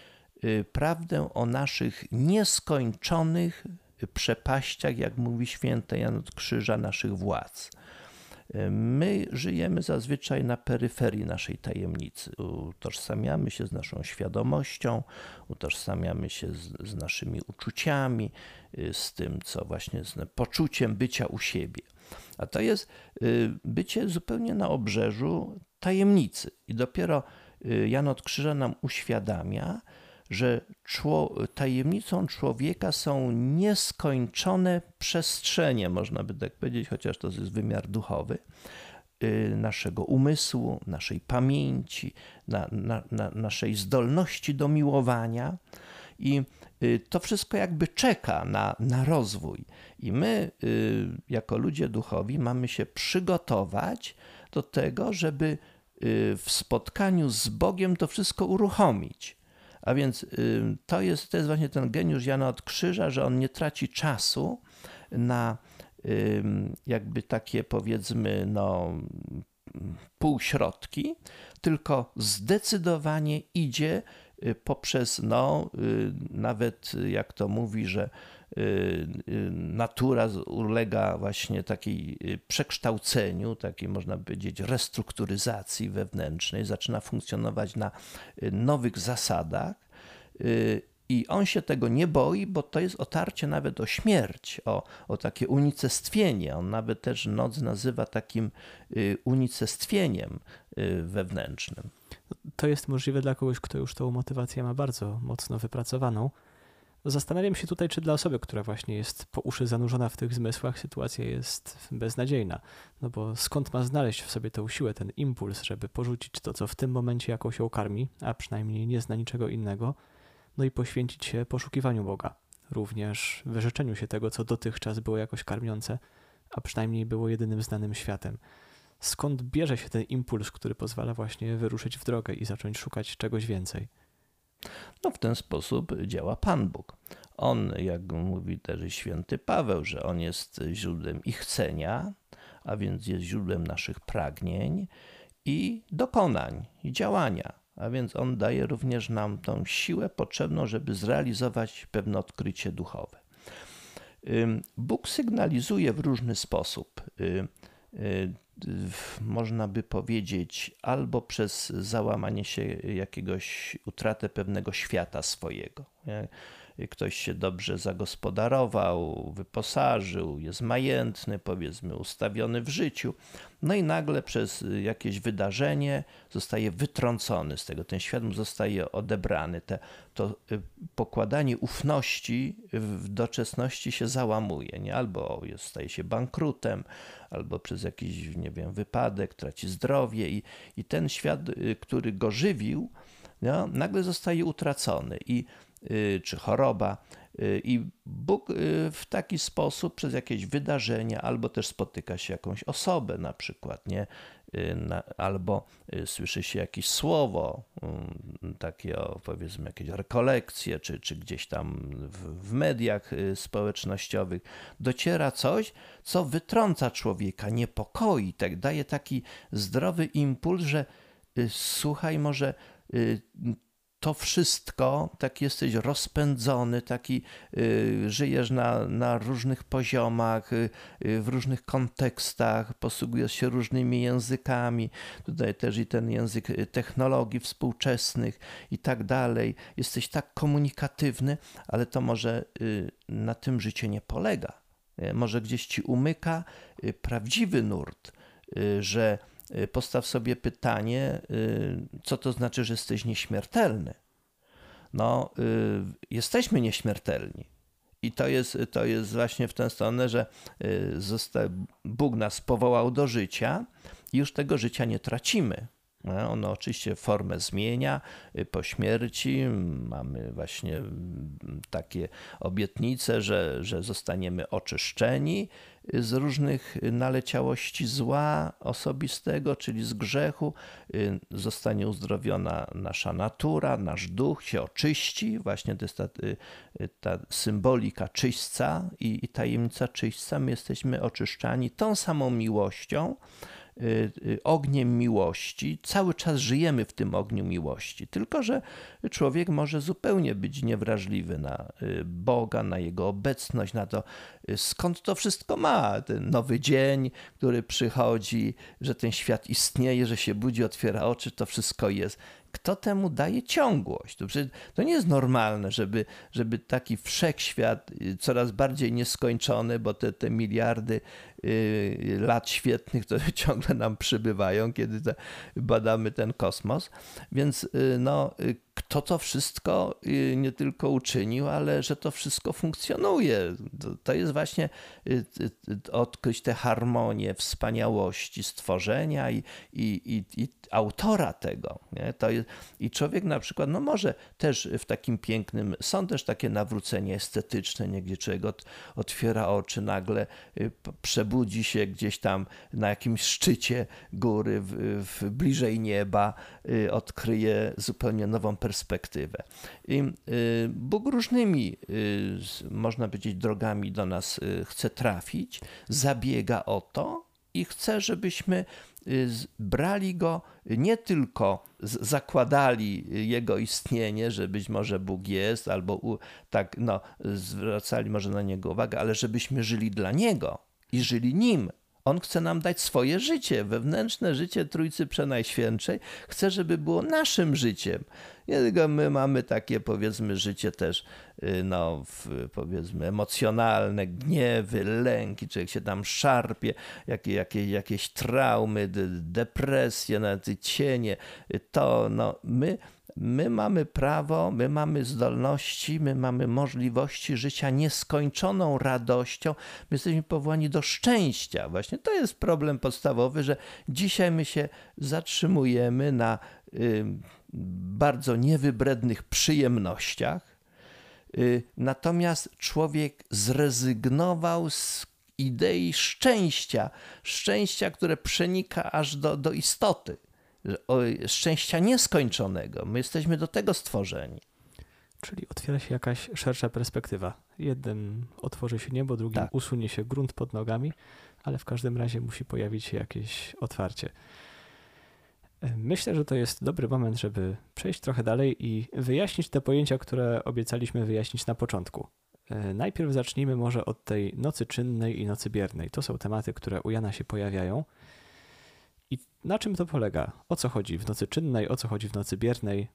prawdę o naszych nieskończonych przepaściach, jak mówi święty Jan od Krzyża, naszych władz. Y, my żyjemy zazwyczaj na peryferii naszej tajemnicy. Utożsamiamy się z naszą świadomością, utożsamiamy się z, z naszymi uczuciami, y, z tym, co właśnie z poczuciem bycia u siebie. A to jest bycie zupełnie na obrzeżu tajemnicy. I dopiero Jan od Krzyża nam uświadamia, że tajemnicą człowieka są nieskończone przestrzenie, można by tak powiedzieć, chociaż to jest wymiar duchowy, y, naszego umysłu, naszej pamięci, na, na, na naszej zdolności do miłowania. I y, to wszystko jakby czeka na, na rozwój. I my, y, jako ludzie duchowi, mamy się przygotować do tego, żeby w spotkaniu z Bogiem to wszystko uruchomić. A więc y, to jest, to jest właśnie ten geniusz Jana od Krzyża, że on nie traci czasu na jakby takie powiedzmy no, półśrodki, tylko zdecydowanie idzie y, poprzez no, y, nawet jak to mówi, że Y, y, natura ulega właśnie takiej y, przekształceniu, takiej można powiedzieć restrukturyzacji wewnętrznej, zaczyna funkcjonować na nowych zasadach. I on się tego nie boi, bo to jest otarcie nawet o śmierć, o, o takie unicestwienie. On nawet też noc nazywa takim unicestwieniem wewnętrznym. To jest możliwe dla kogoś, kto już tą motywację ma bardzo mocno wypracowaną. Zastanawiam się tutaj, czy dla osoby, która właśnie jest po uszy zanurzona w tych zmysłach, sytuacja jest beznadziejna. No bo skąd ma znaleźć w sobie tę siłę, ten impuls, żeby porzucić to, co w tym momencie jakoś ją karmi, a przynajmniej nie zna niczego innego, no i poświęcić się poszukiwaniu Boga, również wyrzeczeniu się tego, co dotychczas było jakoś karmiące, a przynajmniej było jedynym znanym światem. Skąd bierze się ten impuls, który pozwala właśnie wyruszyć w drogę i zacząć szukać czegoś więcej? No w ten sposób działa Pan Bóg. On, jak mówi też święty Paweł, że on jest źródłem ich chcenia, a więc jest źródłem naszych pragnień i dokonań, i działania. A więc on daje również nam tą siłę potrzebną, żeby zrealizować pewne odkrycie duchowe. Bóg sygnalizuje w różny sposób. Można by powiedzieć, albo przez załamanie się jakiegoś, utratę pewnego świata swojego ktoś się dobrze zagospodarował, wyposażył, jest majętny, powiedzmy, ustawiony w życiu, no i nagle przez jakieś wydarzenie zostaje wytrącony z tego, ten świat zostaje odebrany. Te, to y, pokładanie ufności w doczesności się załamuje, nie? albo jest, staje się bankrutem, albo przez jakiś, nie wiem, wypadek traci zdrowie i, i ten świat, y, który go żywił, no, nagle zostaje utracony. I czy choroba. Y, I Bóg y, w taki sposób przez jakieś wydarzenia, albo też spotyka się jakąś osobę, na przykład, nie? albo słyszy się jakieś słowo, takie powiedzmy jakieś rekolekcje, czy, czy gdzieś tam w, w mediach społecznościowych, dociera coś, co wytrąca człowieka, niepokoi, tak, daje taki zdrowy impuls, że słuchaj, może to wszystko, tak jesteś rozpędzony, taki y, żyjesz na, na różnych poziomach, y, y, w różnych kontekstach, posługujesz się różnymi językami, tutaj też i ten język y, technologii współczesnych i tak dalej. Jesteś tak komunikatywny, ale to może y, na tym życie nie polega. Może gdzieś ci umyka y, prawdziwy nurt, że Y, postaw sobie pytanie, y, co to znaczy, że jesteś nieśmiertelny. No, y, jesteśmy nieśmiertelni. I to jest, to jest właśnie w tę stronę, że Bóg nas powołał do życia i już tego życia nie tracimy. No, ono oczywiście formę zmienia po śmierci. Mamy właśnie takie obietnice, że, że zostaniemy oczyszczeni z różnych naleciałości zła osobistego, czyli z grzechu. Zostanie uzdrowiona nasza natura, nasz duch się oczyści. Właśnie to jest ta, ta symbolika czyśćca i, i tajemnica czyśćca. My jesteśmy oczyszczani tą samą miłością, Y, y, ogniem miłości, cały czas żyjemy w tym ogniu miłości, tylko że człowiek może zupełnie być niewrażliwy na y, Boga, na Jego obecność, na to, skąd to wszystko ma. Ten nowy dzień, który przychodzi, że ten świat istnieje, że się budzi, otwiera oczy, to wszystko jest kto temu daje ciągłość? To, to nie jest normalne, żeby, żeby taki wszechświat y, coraz bardziej nieskończony, bo te, te miliardy y, lat świetnych to <laughs> ciągle nam przybywają, kiedy badamy ten kosmos. Więc y, no, kto to wszystko nie tylko uczynił, ale że to wszystko funkcjonuje. To, jest właśnie odkryć tę harmonię, wspaniałości stworzenia i, i, i, i autora tego. Nie? To jest, I człowiek na przykład, no może też w takim pięknym, są też takie nawrócenia estetyczne, nie? gdzie człowiek od, otwiera oczy, nagle y, przebudzi się gdzieś tam na jakimś szczycie góry, w, w bliżej nieba, y, odkryje zupełnie nową perspektywę. I y, Bóg różnymi, można powiedzieć, drogami do nas chce trafić, zabiega o to, i chce, żebyśmy Y, brali go nie tylko zakładali jego istnienie, że być może Bóg jest, albo tak no, zwracali może na niego uwagę, ale żebyśmy żyli dla niego i żyli nim. On chce nam dać swoje życie, wewnętrzne życie Trójcy Przenajświętszej. Chce, żeby było naszym życiem. Nie tylko my mamy takie, powiedzmy, życie też, y, no, powiedzmy, emocjonalne, gniewy, lęki, człowiek się tam szarpie, jakie, jakie, jakieś traumy, depresje, nawet cienie. To, no, my my mamy prawo, my mamy zdolności, my mamy możliwości życia nieskończoną radością. My jesteśmy powołani do szczęścia. Właśnie to jest problem podstawowy, że dzisiaj my się zatrzymujemy na y, bardzo niewybrednych przyjemnościach. Y, natomiast człowiek zrezygnował z idei szczęścia, szczęścia, które przenika aż do, do istoty szczęścia nieskończonego. My jesteśmy do tego stworzeni. Czyli otwiera się jakaś szersza perspektywa. Jednym otworzy się niebo, drugim tak. usunie się grunt pod nogami, ale w każdym razie musi pojawić się jakieś otwarcie. Myślę, że to jest dobry moment, żeby przejść trochę dalej i wyjaśnić te pojęcia, które obiecaliśmy wyjaśnić na początku. E, najpierw zacznijmy może od tej nocy czynnej i nocy biernej. To są tematy, które u Jana się pojawiają. I na czym to polega? O co chodzi w nocy czynnej, o co chodzi w nocy biernej?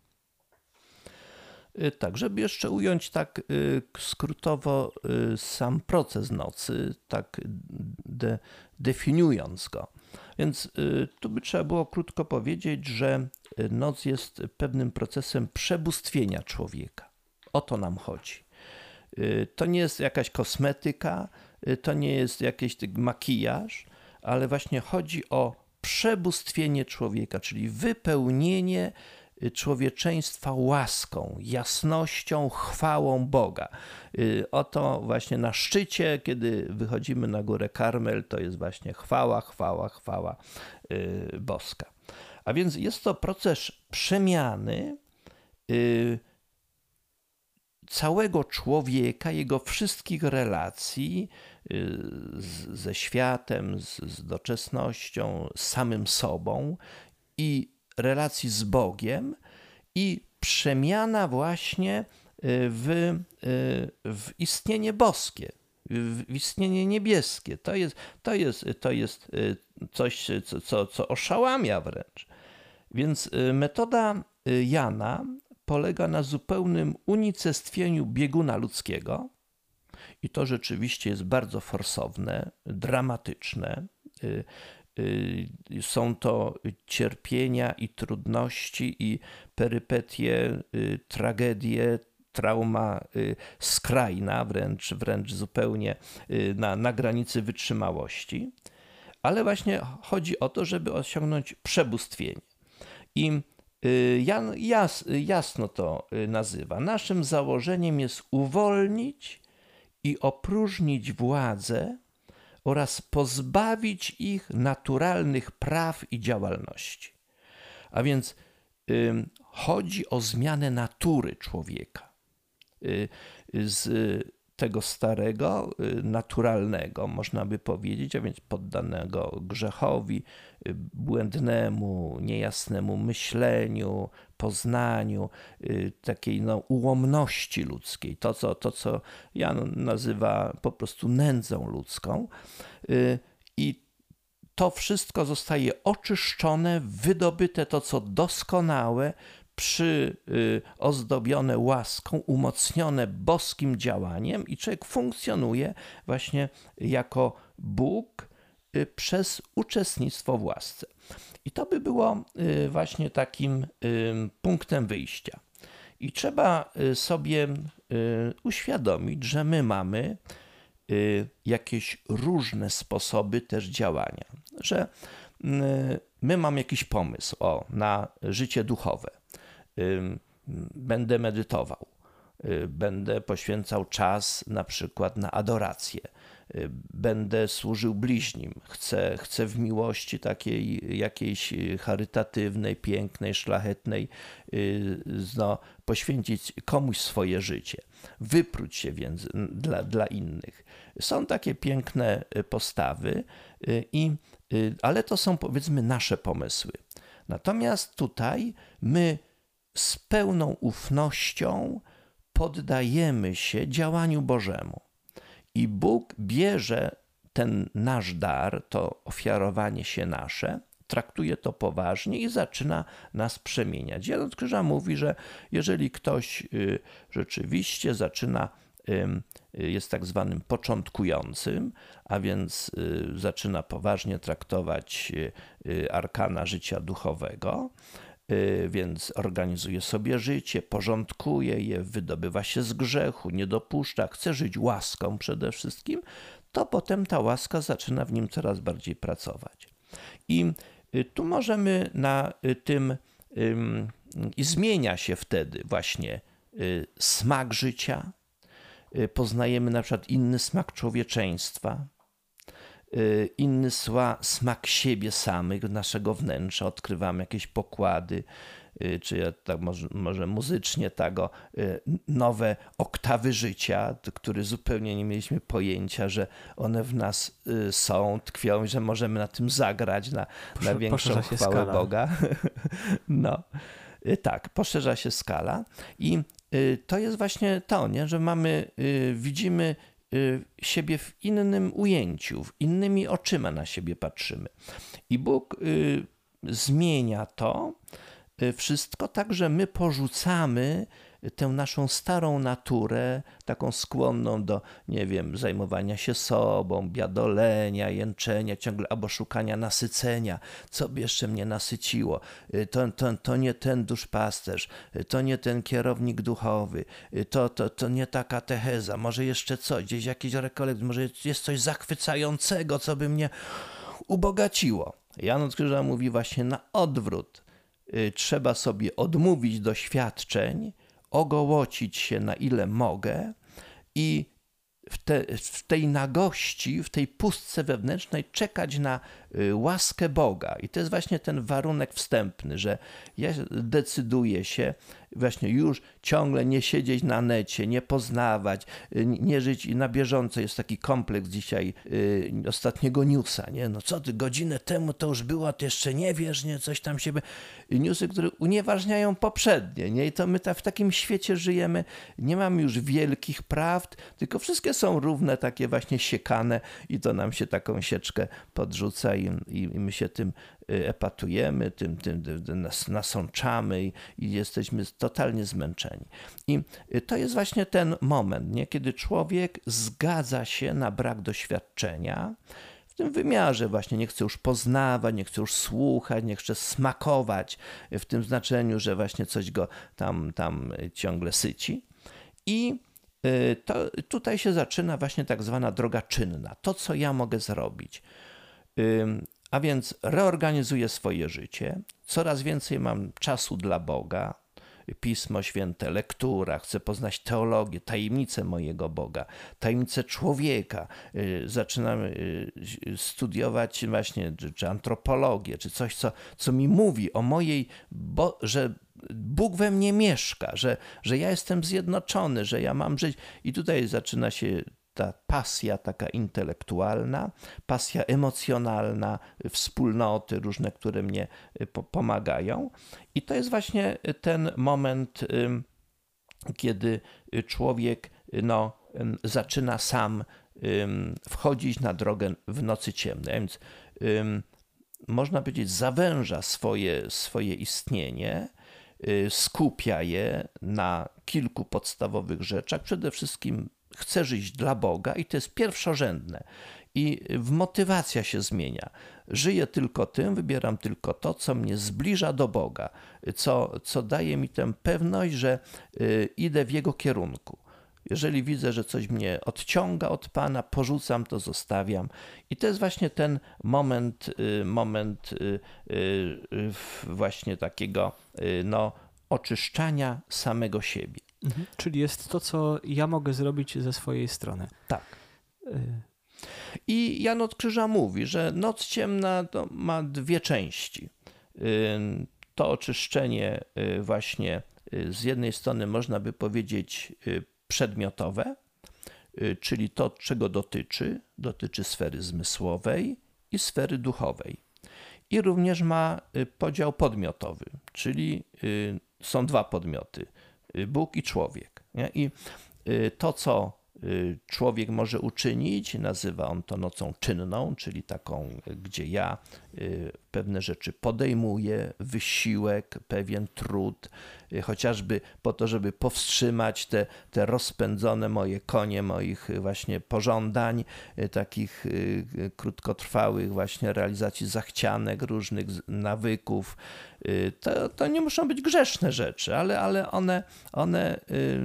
Y, tak, żeby jeszcze ująć tak y, skrótowo y, sam proces nocy, tak de, definiując go. Więc tu by trzeba było krótko powiedzieć, że noc jest pewnym procesem przebóstwienia człowieka. O to nam chodzi. To nie jest jakaś kosmetyka, to nie jest jakiś makijaż, ale właśnie chodzi o przebóstwienie człowieka, czyli wypełnienie Y, człowieczeństwa łaską, jasnością, chwałą Boga. Y, oto właśnie na szczycie, kiedy wychodzimy na górę Karmel, to jest właśnie chwała, chwała, chwała y, boska. A więc jest to proces przemiany całego człowieka, jego wszystkich relacji ze światem, z, z doczesnością, z samym sobą i relacji z Bogiem i przemiana właśnie y, w, y, w istnienie boskie, w istnienie niebieskie. To jest, to jest, to jest y, coś, co, co, co oszałamia wręcz. Więc metoda Jana polega na zupełnym unicestwieniu bieguna ludzkiego. I to rzeczywiście jest bardzo forsowne, dramatyczne. Y, są to cierpienia i trudności i perypetie, y, tragedie, trauma y, skrajna, wręcz, wręcz zupełnie na, na granicy wytrzymałości. Ale właśnie chodzi o to, żeby osiągnąć przebóstwienie. I Jan jas, jasno to nazywa. Naszym założeniem jest uwolnić i opróżnić władzę oraz pozbawić ich naturalnych praw i działalności. A więc y, chodzi o zmianę natury człowieka. Y, z tego starego, y, naturalnego, można by powiedzieć, a więc poddanego grzechowi, y, błędnemu, niejasnemu myśleniu, poznaniu, y, takiej no, ułomności ludzkiej, to co, to, co Jan nazywa po prostu nędzą ludzką. I to wszystko zostaje oczyszczone, wydobyte to, co doskonałe, przy y, łaską, umocnione boskim działaniem i człowiek funkcjonuje właśnie jako Bóg y, przez uczestnictwo w łasce. I to by było y, właśnie takim punktem wyjścia. I trzeba sobie uświadomić, że my mamy jakieś różne sposoby też działania, że my mamy jakiś pomysł o, na życie duchowe będę medytował, y, będę poświęcał czas na przykład na adorację, y, będę służył bliźnim, chcę, chcę w miłości takiej jakiejś charytatywnej, pięknej, szlachetnej y, no, poświęcić komuś swoje życie, wypróć się więc dla, dla innych. Są takie piękne postawy, i, ale to są powiedzmy nasze pomysły. Natomiast tutaj my z pełną ufnością poddajemy się działaniu Bożemu. I Bóg bierze ten nasz dar, to ofiarowanie się nasze, traktuje to poważnie i zaczyna nas przemieniać. Jan Krzyża mówi, że jeżeli ktoś y, rzeczywiście zaczyna, jest tak zwanym początkującym, a więc y, zaczyna poważnie traktować y, arkana życia duchowego, Y, więc organizuje sobie życie, porządkuje je, wydobywa się z grzechu, nie dopuszcza, chce żyć łaską przede wszystkim, to potem ta łaska zaczyna w nim coraz bardziej pracować. I y, tu możemy na y, tym i zmienia się wtedy właśnie smak życia, poznajemy na przykład inny smak człowieczeństwa, Y, inny smak siebie samych, naszego wnętrza, odkrywamy jakieś pokłady, czy ja tak może, może muzycznie tego, nowe oktawy życia, które zupełnie nie mieliśmy pojęcia, że one w nas są, tkwią i że możemy na tym zagrać na, na większą chwałę skala. Boga. <laughs> No. Tak, poszerza się skala i to jest właśnie to, nie? że mamy, widzimy siebie w innym ujęciu, w innymi oczyma na siebie patrzymy. I Bóg zmienia to wszystko tak, że my porzucamy tę naszą starą naturę, taką skłonną do, nie wiem, zajmowania się sobą, biadolenia, jęczenia ciągle, albo szukania nasycenia, co by jeszcze mnie nasyciło. To, to, to nie ten duszpasterz, to nie ten kierownik duchowy, to, to, to nie ta katecheza, może jeszcze coś, gdzieś jakiś rekolekt, może jest coś zachwycającego, co by mnie ubogaciło. Jan od Krzyża mówi właśnie na odwrót. Y, trzeba sobie odmówić doświadczeń, ogołocić się na ile mogę i w, te, w, tej nagości, w tej pustce wewnętrznej czekać na łaskę Boga. I to jest właśnie ten warunek wstępny, że ja decyduję się właśnie już ciągle nie siedzieć na necie, nie poznawać, y, nie żyć na bieżąco. Jest taki kompleks dzisiaj y, ostatniego newsa, nie? No co ty, godzinę temu to już było, ty jeszcze nie wiesz, nie? Coś tam się... Newsy, które unieważniają poprzednie, nie? I to my ta, w takim świecie żyjemy, nie mamy już wielkich prawd, tylko wszystkie są równe, takie właśnie siekane i to nam się taką sieczkę podrzuca i, i my się tym Y, epatujemy, tym, tym, tym nasączamy i, i jesteśmy totalnie zmęczeni. I y, to jest właśnie ten moment, nie? kiedy człowiek zgadza się na brak doświadczenia, w tym wymiarze właśnie nie chce już poznawać, nie chce już słuchać, nie chce smakować w tym znaczeniu, że właśnie coś go tam, tam ciągle syci. I y, to, tutaj się zaczyna właśnie tak zwana droga czynna. To, co ja mogę zrobić. A więc reorganizuję swoje życie, coraz więcej mam czasu dla Boga, Pismo Święte, lektura, chcę poznać teologię, tajemnicę mojego Boga, tajemnicę człowieka. Y, zaczynam y, studiować właśnie czy antropologię, czy coś, co, co mi mówi o mojej, bo, że Bóg we mnie mieszka, że, że ja jestem zjednoczony, że ja mam żyć. I tutaj zaczyna się ta pasja taka intelektualna, pasja emocjonalna, wspólnoty różne, które mnie y, pomagają. I to jest właśnie ten moment, kiedy człowiek no, zaczyna sam wchodzić na drogę w nocy ciemnej. Więc można powiedzieć, zawęża swoje, swoje istnienie, y, skupia je na kilku podstawowych rzeczach. Przede wszystkim chcę żyć dla Boga i to jest pierwszorzędne. I motywacja się zmienia. Żyję tylko tym, wybieram tylko to, co mnie zbliża do Boga, co, co daje mi tę pewność, że y, idę w Jego kierunku. Jeżeli widzę, że coś mnie odciąga od Pana, porzucam to, zostawiam. I to jest właśnie ten moment, y, moment y, właśnie takiego no, oczyszczania samego siebie. Mhm. Czyli jest to, co ja mogę zrobić ze swojej strony. Tak. Y I Jan od Krzyża mówi, że noc ciemna ma dwie części. Y to oczyszczenie y właśnie z jednej strony można by powiedzieć przedmiotowe, czyli to, czego dotyczy, dotyczy sfery zmysłowej i sfery duchowej. I również ma podział podmiotowy, czyli są dwa podmioty Bóg i człowiek. Nie? I y, to, co y, człowiek może uczynić, nazywa on to nocą czynną, czyli taką, gdzie ja pewne rzeczy podejmuję, wysiłek, pewien trud, chociażby po to, żeby powstrzymać te, te rozpędzone moje konie, moich właśnie pożądań, takich krótkotrwałych właśnie realizacji zachcianek, różnych nawyków, Y, to, to nie muszą być grzeszne rzeczy, ale, ale one, one y,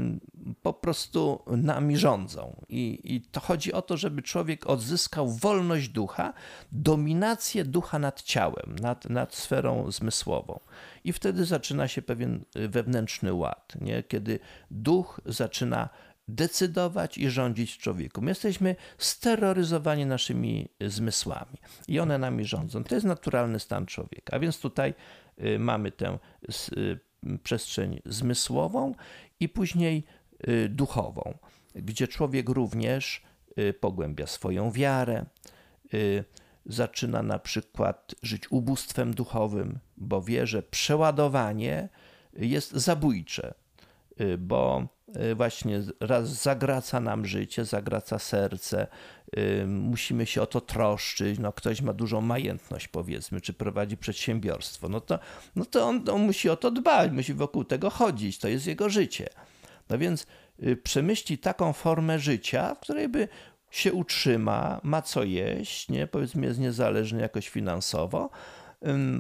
po prostu nami rządzą. I, I to chodzi o to, żeby człowiek odzyskał wolność ducha, dominację ducha nad ciałem, nad, nad sferą zmysłową. I wtedy zaczyna się pewien wewnętrzny ład, nie? kiedy duch zaczyna decydować i rządzić człowieku. My jesteśmy steroryzowani naszymi zmysłami i one nami rządzą. To jest naturalny stan człowieka. A więc tutaj y, mamy tę y, przestrzeń zmysłową i później y, duchową, gdzie człowiek również pogłębia swoją wiarę, zaczyna na przykład żyć ubóstwem duchowym, bo wie, że przeładowanie jest zabójcze, bo Y, właśnie raz zagraca nam życie, zagraca serce, y, musimy się o to troszczyć, no ktoś ma dużą majętność powiedzmy, czy prowadzi przedsiębiorstwo, no to, no to on, on musi o to dbać, musi wokół tego chodzić, to jest jego życie. No więc y, przemyśli taką formę życia, w której by się utrzyma, ma co jeść, nie? powiedzmy jest niezależny jakoś finansowo,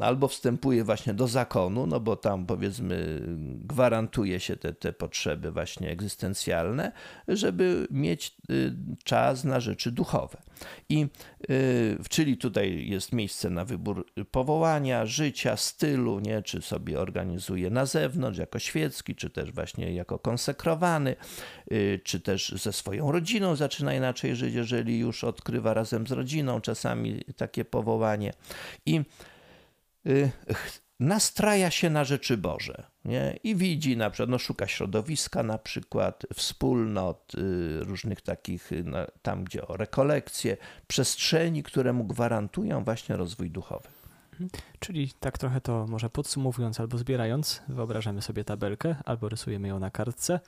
albo wstępuje właśnie do zakonu, no bo tam powiedzmy gwarantuje się te, te potrzeby właśnie egzystencjalne, żeby mieć y, czas na rzeczy duchowe. I y, czyli tutaj jest miejsce na wybór powołania, życia, stylu, nie? czy sobie organizuje na zewnątrz jako świecki, czy też właśnie jako konsekrowany, y, czy też ze swoją rodziną zaczyna inaczej żyć, jeżeli już odkrywa razem z rodziną czasami takie powołanie. I nastraja się na rzeczy Boże nie? i widzi na przykład, no, szuka środowiska na przykład, wspólnot, y, różnych takich, y, no, tam gdzie o rekolekcje, przestrzeni, które mu gwarantują właśnie rozwój duchowy. Mhm. Czyli tak trochę to może podsumowując albo zbierając, wyobrażamy sobie tabelkę albo rysujemy ją na kartce.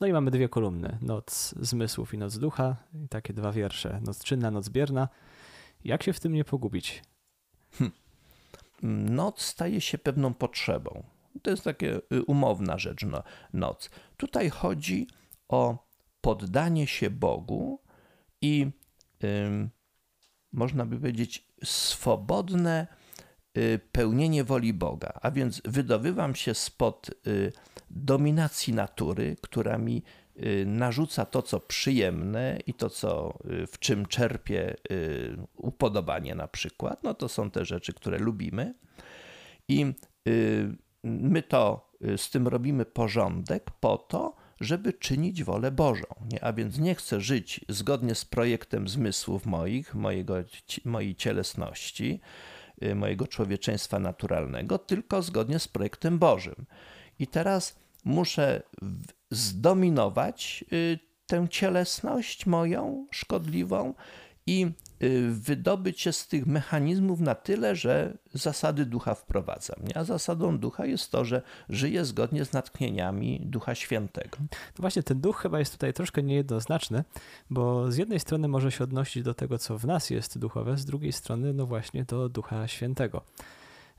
No i mamy dwie kolumny, noc zmysłów i noc ducha, i takie dwa wiersze, noc czynna, noc bierna. Jak się w tym nie pogubić? Hm noc staje się pewną potrzebą. To jest takie y, umowna rzecz, no, noc. Tutaj chodzi o poddanie się Bogu i można by powiedzieć swobodne y, pełnienie woli Boga, a więc wydobywam się spod y, dominacji natury, która mi narzuca to, co przyjemne i to, co, y, w czym czerpie y, upodobanie na przykład, no to są te rzeczy, które lubimy. I my to z tym robimy porządek po to, żeby czynić wolę Bożą. Nie? A więc nie chcę żyć zgodnie z projektem zmysłów moich, mojego, mojej cielesności, mojego człowieczeństwa naturalnego, tylko zgodnie z projektem Bożym. I teraz muszę zdominować y, tę cielesność moją szkodliwą i y, wydobyć się z tych mechanizmów na tyle, że zasady ducha wprowadzam. A zasadą ducha jest to, że żyję zgodnie z natchnieniami Ducha Świętego. No właśnie, ten duch chyba jest tutaj troszkę niejednoznaczny, bo z jednej strony może się odnosić do tego, co w nas jest duchowe, z drugiej strony, no właśnie, do Ducha Świętego.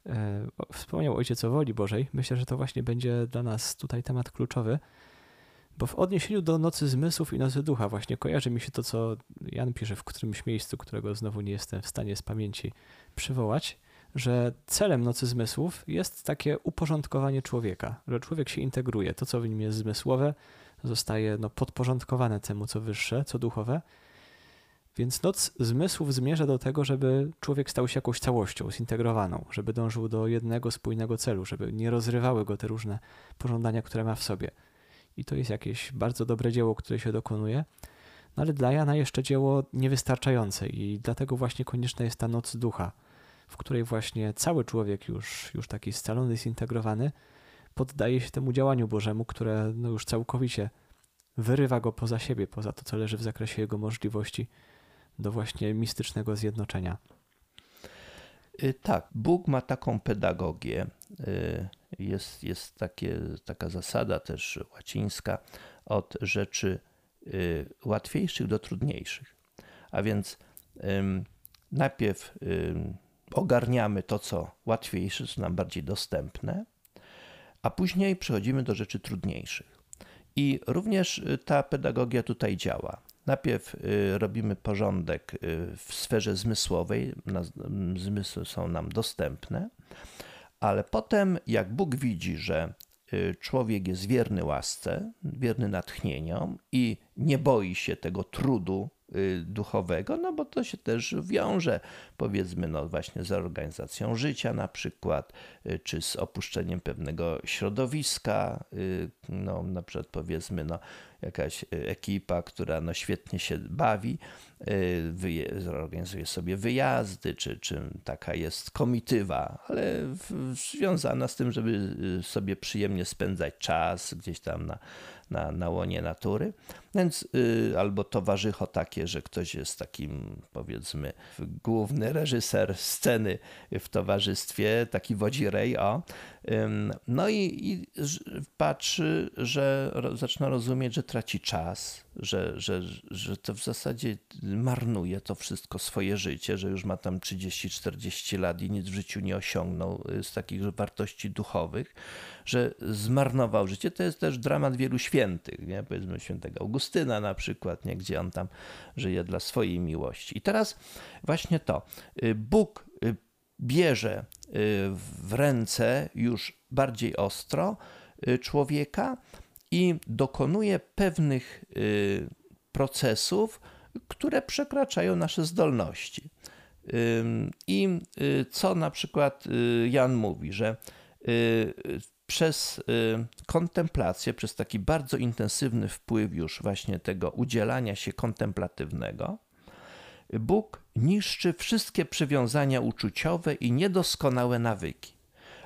E, wspomniał Ojciec o woli Bożej. Myślę, że to właśnie będzie dla nas tutaj temat kluczowy, bo w odniesieniu do Nocy Zmysłów i Nocy Ducha właśnie kojarzy mi się to, co Jan pisze w którymś miejscu, którego znowu nie jestem w stanie z pamięci przywołać, że celem Nocy Zmysłów jest takie uporządkowanie człowieka, że człowiek się integruje. To, co w nim jest zmysłowe, zostaje no, podporządkowane temu, co wyższe, co duchowe, więc noc zmysłów zmierza do tego, żeby człowiek stał się jakąś całością, zintegrowaną, żeby dążył do jednego spójnego celu, żeby nie rozrywały go te różne pożądania, które ma w sobie. I to jest jakieś bardzo dobre dzieło, które się dokonuje. No ale dla Jana jeszcze dzieło niewystarczające i dlatego właśnie konieczna jest ta noc ducha, w której właśnie cały człowiek już, już taki scalony, zintegrowany, poddaje się temu działaniu Bożemu, które no już całkowicie wyrywa go poza siebie, poza to, co leży w zakresie jego możliwości do właśnie mistycznego zjednoczenia. Y, tak, Bóg ma taką pedagogię. Y, jest, jest takie, taka zasada też łacińska od rzeczy y, łatwiejszych do trudniejszych. A więc najpierw ogarniamy to, co łatwiejsze, co nam bardziej dostępne, a później przechodzimy do rzeczy trudniejszych. I również ta pedagogia tutaj działa. Najpierw y, robimy porządek y, w sferze zmysłowej, zmysły są nam dostępne, ale potem, jak Bóg widzi, że y, człowiek jest wierny łasce, wierny natchnieniom i nie boi się tego trudu y, duchowego, no bo to się też wiąże powiedzmy no właśnie z organizacją życia na przykład, y, czy z opuszczeniem pewnego środowiska, no na przykład powiedzmy no jakaś ekipa, która no świetnie się bawi, zorganizuje sobie wyjazdy, czy, czy taka jest komitywa, ale związana z tym, żeby sobie przyjemnie spędzać czas gdzieś tam na, na, na łonie natury. Więc y, albo towarzycho takie, że ktoś jest takim, powiedzmy, główny reżyser sceny w towarzystwie, taki wodzirej, o. No i, i patrzy, że zaczyna rozumieć, że traci czas, że, że, że to w zasadzie marnuje to wszystko swoje życie, że już ma tam 30-40 lat i nic w życiu nie osiągnął y, z takich wartości duchowych, że zmarnował życie. To jest też dramat wielu świętych, nie? powiedzmy świętego Augustyna na przykład, nie? gdzie on tam żyje dla swojej miłości. I teraz właśnie to. Y, Bóg y, bierze w ręce już bardziej ostro człowieka, i dokonuje pewnych y, procesów, które przekraczają nasze zdolności. I y, co na przykład y, Jan mówi, że przez kontemplację, przez taki bardzo intensywny wpływ już właśnie tego udzielania się kontemplatywnego, Bóg niszczy wszystkie przywiązania uczuciowe i niedoskonałe nawyki.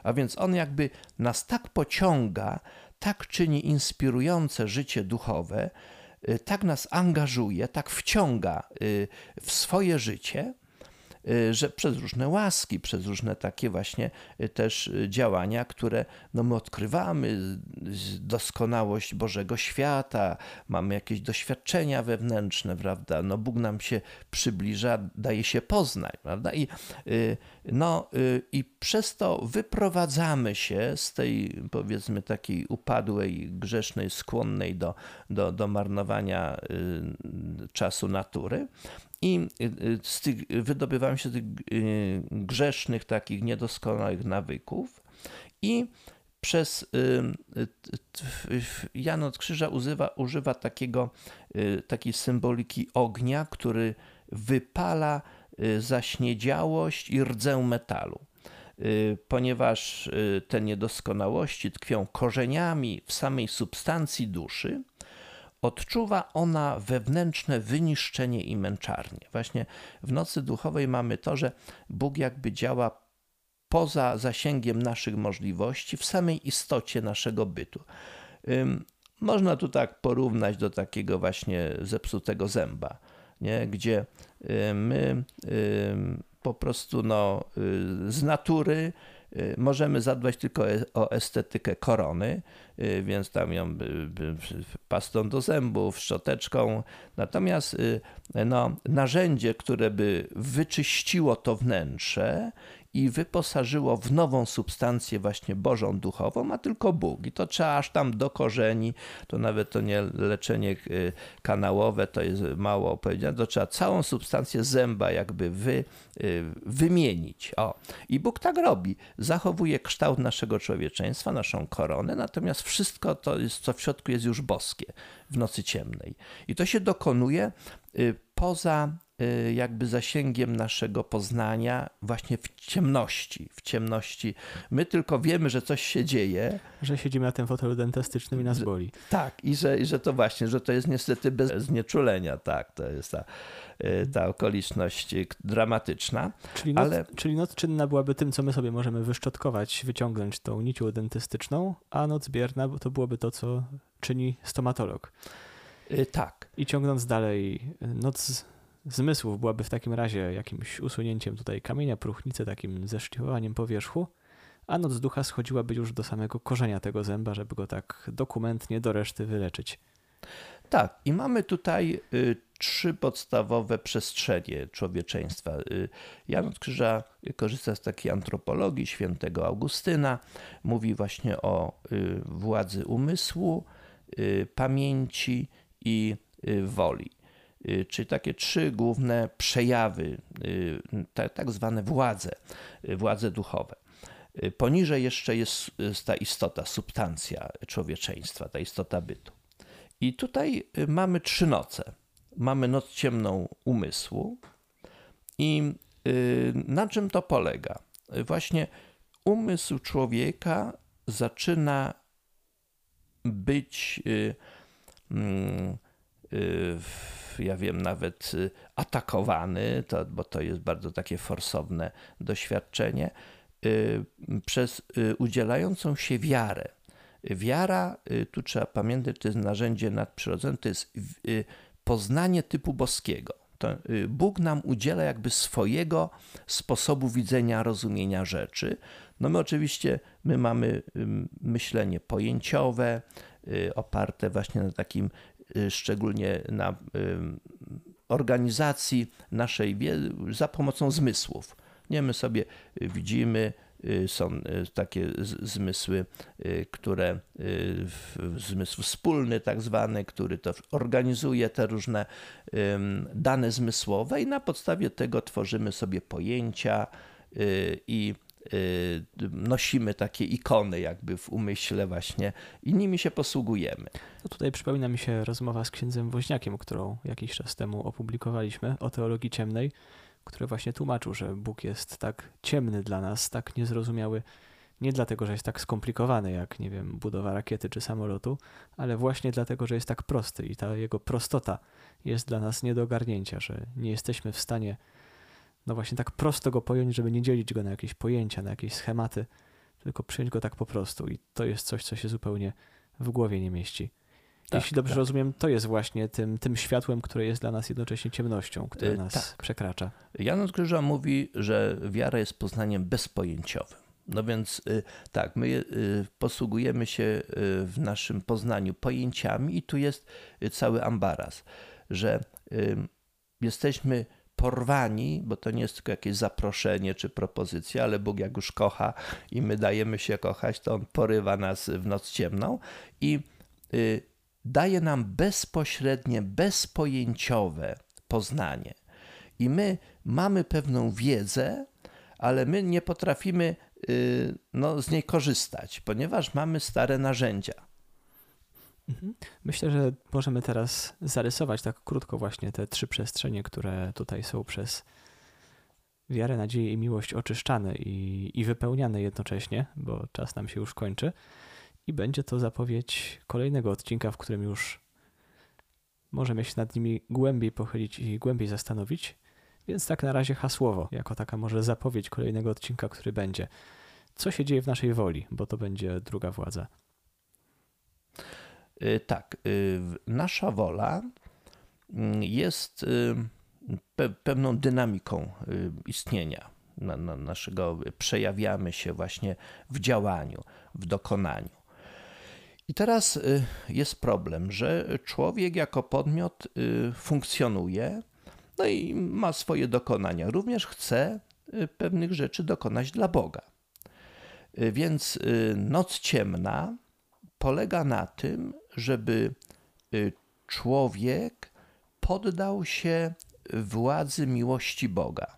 A więc on jakby nas tak pociąga tak czyni inspirujące życie duchowe, y, tak nas angażuje, tak wciąga y, w swoje życie, że przez różne łaski, przez różne takie właśnie y, też y, działania, które no my odkrywamy doskonałość Bożego świata, mamy jakieś doświadczenia wewnętrzne, prawda? No Bóg nam się przybliża, daje się poznać, prawda? I, no, i przez to wyprowadzamy się z tej powiedzmy takiej upadłej, grzesznej, skłonnej do, do, do marnowania czasu natury i y, y, z tych, wydobywałem się z tych y, grzesznych, takich niedoskonałych nawyków i przez Jan od Krzyża używa, używa takiego, takiej symboliki ognia, który wypala zaśniedziałość i rdzę metalu. Ponieważ te niedoskonałości tkwią korzeniami w samej substancji duszy, odczuwa ona wewnętrzne wyniszczenie i męczarnię. Właśnie w nocy duchowej mamy to, że Bóg jakby działa poza zasięgiem naszych możliwości, w samej istocie naszego bytu. Można tu tak porównać do takiego właśnie zepsutego zęba, nie? gdzie my po prostu no, y, z natury y, możemy zadbać tylko e, o estetykę korony, y, więc tam ją pastą do zębów, szczoteczką. Natomiast no, narzędzie, które by wyczyściło to wnętrze i wyposażyło w nową substancję właśnie Bożą duchową, ma tylko Bóg. I to trzeba aż tam do korzeni, to nawet to nie leczenie y, kanałowe, to jest mało opowiedziane, to trzeba całą substancję zęba jakby wy, y, wymienić. O. I Bóg tak robi. Zachowuje kształt naszego człowieczeństwa, naszą koronę, natomiast wszystko to jest, co w środku jest już boskie w nocy ciemnej. I to się dokonuje y, poza jakby zasięgiem naszego poznania właśnie w ciemności, w ciemności. My tylko wiemy, że coś się dzieje. Że siedzimy na tym fotelu dentystycznym i nas boli. Tak, i że, i że to właśnie, że to jest niestety bez znieczulenia, tak, to jest ta, y, ta okoliczność dramatyczna. Czyli noc, ale... czyli noc czynna byłaby tym, co my sobie możemy wyszczotkować, wyciągnąć tą nicią dentystyczną, a noc bierna to byłoby to, co czyni stomatolog. Y, tak. I ciągnąc dalej, noc zmysłów byłaby w takim razie jakimś usunięciem tutaj kamienia, próchnicy, takim zeszlifowaniem powierzchu, a noc ducha schodziłaby już do samego korzenia tego zęba, żeby go tak dokumentnie do reszty wyleczyć. Tak, i mamy tutaj y, trzy podstawowe przestrzenie człowieczeństwa. Y, Jan od Krzyża korzysta z takiej antropologii świętego Augustyna, mówi właśnie o y, władzy umysłu, y, pamięci i y, woli. Y, czyli takie trzy główne przejawy, y, tak zwane władze, y, władze duchowe. Poniżej jeszcze jest ta istota, substancja człowieczeństwa, ta istota bytu. I tutaj mamy trzy noce. mamy noc ciemną umysłu. I na czym to polega? Właśnie umysł człowieka zaczyna być, mm, ja wiem, nawet atakowany, to, bo to jest bardzo takie forsowne doświadczenie, przez udzielającą się wiarę. Wiara, y, tu trzeba pamiętać, to jest narzędzie nadprzyrodzone, to jest y, poznanie typu boskiego. To y, Bóg nam udziela jakby swojego sposobu widzenia, rozumienia rzeczy. No my oczywiście, my mamy myślenie pojęciowe, oparte właśnie na takim, szczególnie na organizacji naszej za pomocą zmysłów. Nie, my sobie widzimy, Y, są y, takie zmysły, y, które, zmysł wspólny tak zwany, który to organizuje te różne dane zmysłowe i na podstawie tego tworzymy sobie pojęcia i nosimy takie ikony jakby w umyśle właśnie i nimi się posługujemy. No tutaj przypomina mi się rozmowa z księdzem Woźniakiem, którą jakiś czas temu opublikowaliśmy o teologii ciemnej który właśnie tłumaczył, że Bóg jest tak ciemny dla nas, tak niezrozumiały, nie dlatego, że jest tak skomplikowany, jak, nie wiem, budowa rakiety czy samolotu, ale właśnie dlatego, że jest tak prosty i ta jego prostota jest dla nas nie do ogarnięcia, że nie jesteśmy w stanie, no właśnie tak prosto go pojąć, żeby nie dzielić go na jakieś pojęcia, na jakieś schematy, tylko przyjąć go tak po prostu. I to jest coś, co się zupełnie w głowie nie mieści. Tak, Jeśli dobrze tak. rozumiem, to jest właśnie tym, tym światłem, które jest dla nas jednocześnie ciemnością, które y, nas tak. przekracza. Jan od Krzyża mówi, że wiara jest poznaniem bezpojęciowym. No więc y, tak, my y, posługujemy się w naszym poznaniu pojęciami i tu jest cały ambaras, że jesteśmy porwani, bo to nie jest tylko jakieś zaproszenie czy propozycja, ale Bóg jak już kocha i my dajemy się kochać, to On porywa nas w noc ciemną i daje nam bezpośrednie, bezpojęciowe poznanie. I my mamy pewną wiedzę, ale my nie potrafimy y, no, z niej korzystać, ponieważ mamy stare narzędzia. Mhm. Myślę, że możemy teraz zarysować tak krótko właśnie te trzy przestrzenie, które tutaj są przez wiarę, nadzieję i miłość oczyszczane i, i wypełniane jednocześnie, bo czas nam się już kończy i będzie to zapowiedź kolejnego odcinka, w którym już możemy się nad nimi głębiej pochylić i głębiej zastanowić. Więc tak na razie hasłowo, jako taka może zapowiedź kolejnego odcinka, który będzie. Co się dzieje w naszej woli, bo to będzie druga władza. Y, tak, y, nasza wola mm, jest y, pewną dynamiką istnienia naszego, przejawiamy się właśnie w działaniu, w dokonaniu. I teraz jest problem, że człowiek jako podmiot funkcjonuje, no i ma swoje dokonania. Również chce pewnych rzeczy dokonać dla Boga. Więc noc ciemna polega na tym, żeby człowiek poddał się władzy miłości Boga.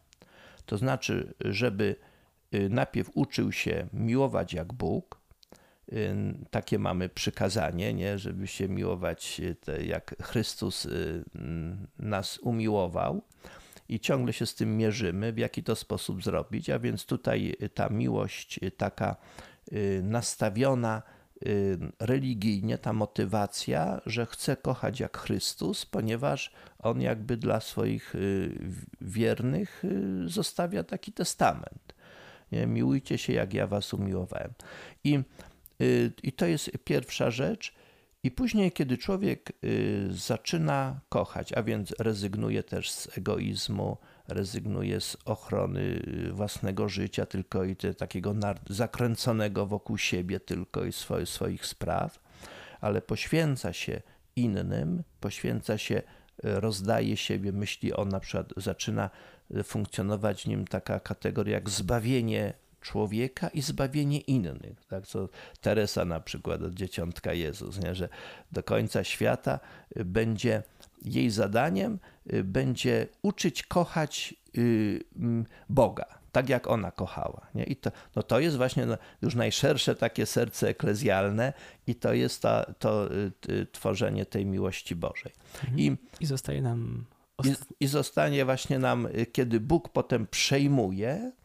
To znaczy, żeby najpierw uczył się miłować jak Bóg, takie mamy przykazanie, nie? żeby się miłować te, jak Chrystus y, nas umiłował. I ciągle się z tym mierzymy, w jaki to sposób zrobić. A więc tutaj ta miłość taka y, nastawiona y, religijnie, ta motywacja, że chcę kochać jak Chrystus, ponieważ on jakby dla swoich wiernych zostawia taki testament. Miłujcie się, jak ja was umiłowałem. I Y, I to jest pierwsza rzecz. I później, kiedy człowiek y, zaczyna kochać, a więc rezygnuje też z egoizmu, rezygnuje z ochrony y, własnego życia, tylko i te, takiego zakręconego wokół siebie, tylko i swoich, swoich spraw, ale poświęca się innym, poświęca się, rozdaje siebie, myśli on na przykład, zaczyna funkcjonować w nim taka kategoria jak zbawienie człowieka i zbawienie innych. Tak, co Teresa na przykład od dzieciątka Jezus, nie? że do końca świata będzie jej zadaniem, będzie uczyć kochać y, Boga. tak jak ona kochała. Nie? I to, no to jest właśnie no, już najszersze takie serce eklezjalne i to jest ta, to y, tworzenie tej miłości Bożej. Mhm. I, I zostaje nam... I, I zostanie właśnie nam, y, kiedy Bóg potem przejmuje, Y,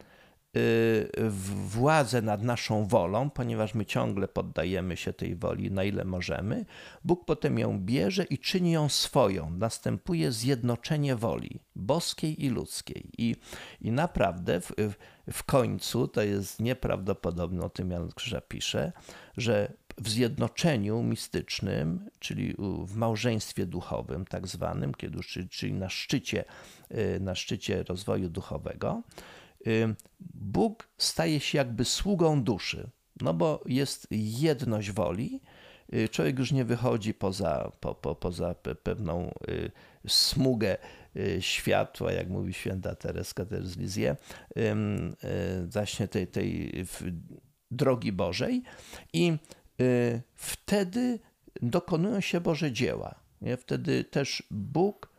władzę nad naszą wolą, ponieważ my ciągle poddajemy się tej woli na ile możemy, Bóg potem ją bierze i czyni ją swoją. Następuje zjednoczenie woli boskiej i ludzkiej. I, i naprawdę w, w końcu, to jest nieprawdopodobne, o tym Jan Krzyża pisze, że w zjednoczeniu mistycznym, czyli w małżeństwie duchowym, tak zwanym, kiedy, czyli na szczycie, y, na szczycie rozwoju duchowego, Bóg staje się jakby sługą duszy, no bo jest jedność woli. Y, człowiek już nie wychodzi poza, po, po, poza pewną y, smugę y, światła, jak mówi święta Tereska z Lizzie, właśnie tej, tej drogi Bożej i wtedy dokonują się Boże dzieła. Nie? Wtedy też Bóg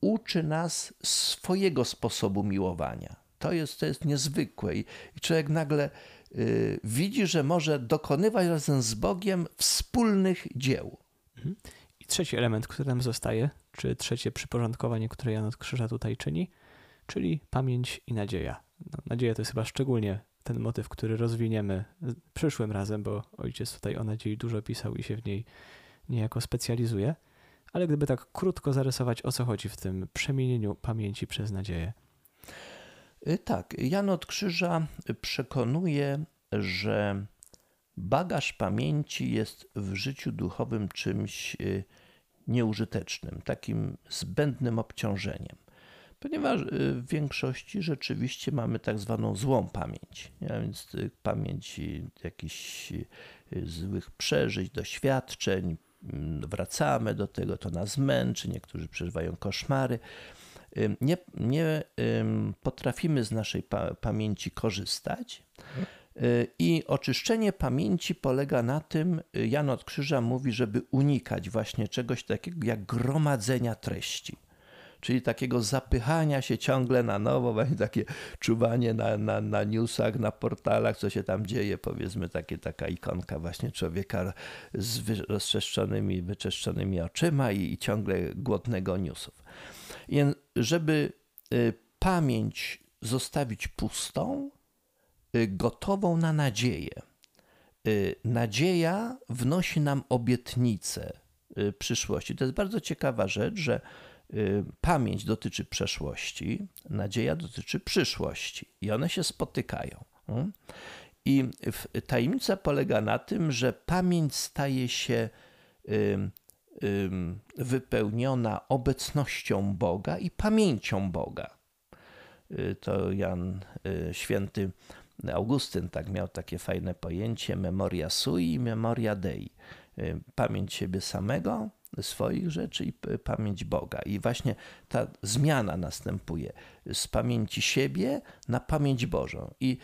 uczy nas swojego sposobu miłowania. To jest, to jest niezwykłe. I człowiek nagle y, widzi, że może dokonywać razem z Bogiem wspólnych dzieł. Mhm. I trzeci element, który nam zostaje, czy trzecie przyporządkowanie, które Jan od Krzyża tutaj czyni, czyli pamięć i nadzieja. No, nadzieja to jest chyba szczególnie ten motyw, który rozwiniemy przyszłym razem, bo ojciec tutaj o nadziei dużo pisał i się w niej niejako specjalizuje. Ale gdyby tak krótko zarysować, o co chodzi w tym przemienieniu pamięci przez nadzieję. Y, tak, Jan od Krzyża przekonuje, że bagaż pamięci jest w życiu duchowym czymś y, nieużytecznym, takim zbędnym obciążeniem. Ponieważ y, w większości rzeczywiście mamy tak zwaną złą pamięć, a więc pamięć jakichś złych przeżyć, doświadczeń, mm, wracamy do tego, to nas męczy, niektórzy przeżywają koszmary nie, nie potrafimy z naszej pa pamięci korzystać. Y, I oczyszczenie pamięci polega na tym, y, Jan od Krzyża mówi, żeby unikać właśnie czegoś takiego jak gromadzenia treści. Czyli takiego zapychania się ciągle na nowo, <laughs> właśnie takie czuwanie na, na, na newsach, na portalach, co się tam dzieje, powiedzmy takie, taka ikonka właśnie człowieka z rozczeszczonymi, wyczeszczonymi oczyma i, i ciągle głodnego newsów. Żeby y, pamięć zostawić pustą, y, gotową na nadzieję. Y, nadzieja wnosi nam obietnicę przyszłości. To jest bardzo ciekawa rzecz, że pamięć dotyczy przeszłości, nadzieja dotyczy przyszłości i one się spotykają. Mm? I tajemnica polega na tym, że pamięć staje się wypełniona obecnością Boga i pamięcią Boga. Y, to Jan y, Święty Augustyn tak miał takie fajne pojęcie memoria sui i memoria dei. Y, pamięć siebie samego, swoich rzeczy i pamięć Boga. I właśnie ta zmiana następuje z pamięci siebie na pamięć Bożą. I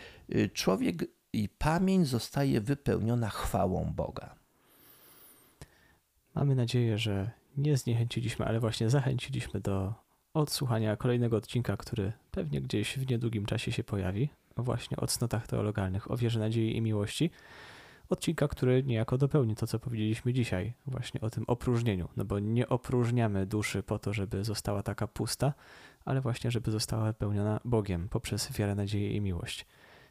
człowiek i pamięć zostaje wypełniona chwałą Boga. Mamy nadzieję, że nie zniechęciliśmy, ale właśnie zachęciliśmy do odsłuchania kolejnego odcinka, który pewnie gdzieś w niedługim czasie się pojawi, właśnie o cnotach teologalnych, o wierze, nadziei i miłości. Odcinka, który niejako dopełni to, co powiedzieliśmy dzisiaj, właśnie o tym opróżnieniu, no bo nie opróżniamy duszy po to, żeby została taka pusta, ale właśnie, żeby została wypełniona Bogiem poprzez wiarę, nadzieję i miłość.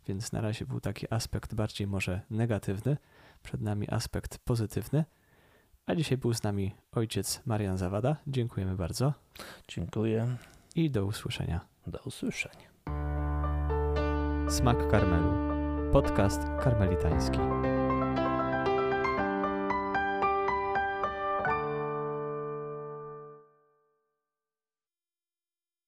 Więc na razie był taki aspekt bardziej może negatywny, przed nami aspekt pozytywny – a dzisiaj był z nami ojciec Marian Zawada. Dziękujemy bardzo. Dziękuję. I do usłyszenia. Do usłyszenia. Smak Karmelu. Podcast karmelitański.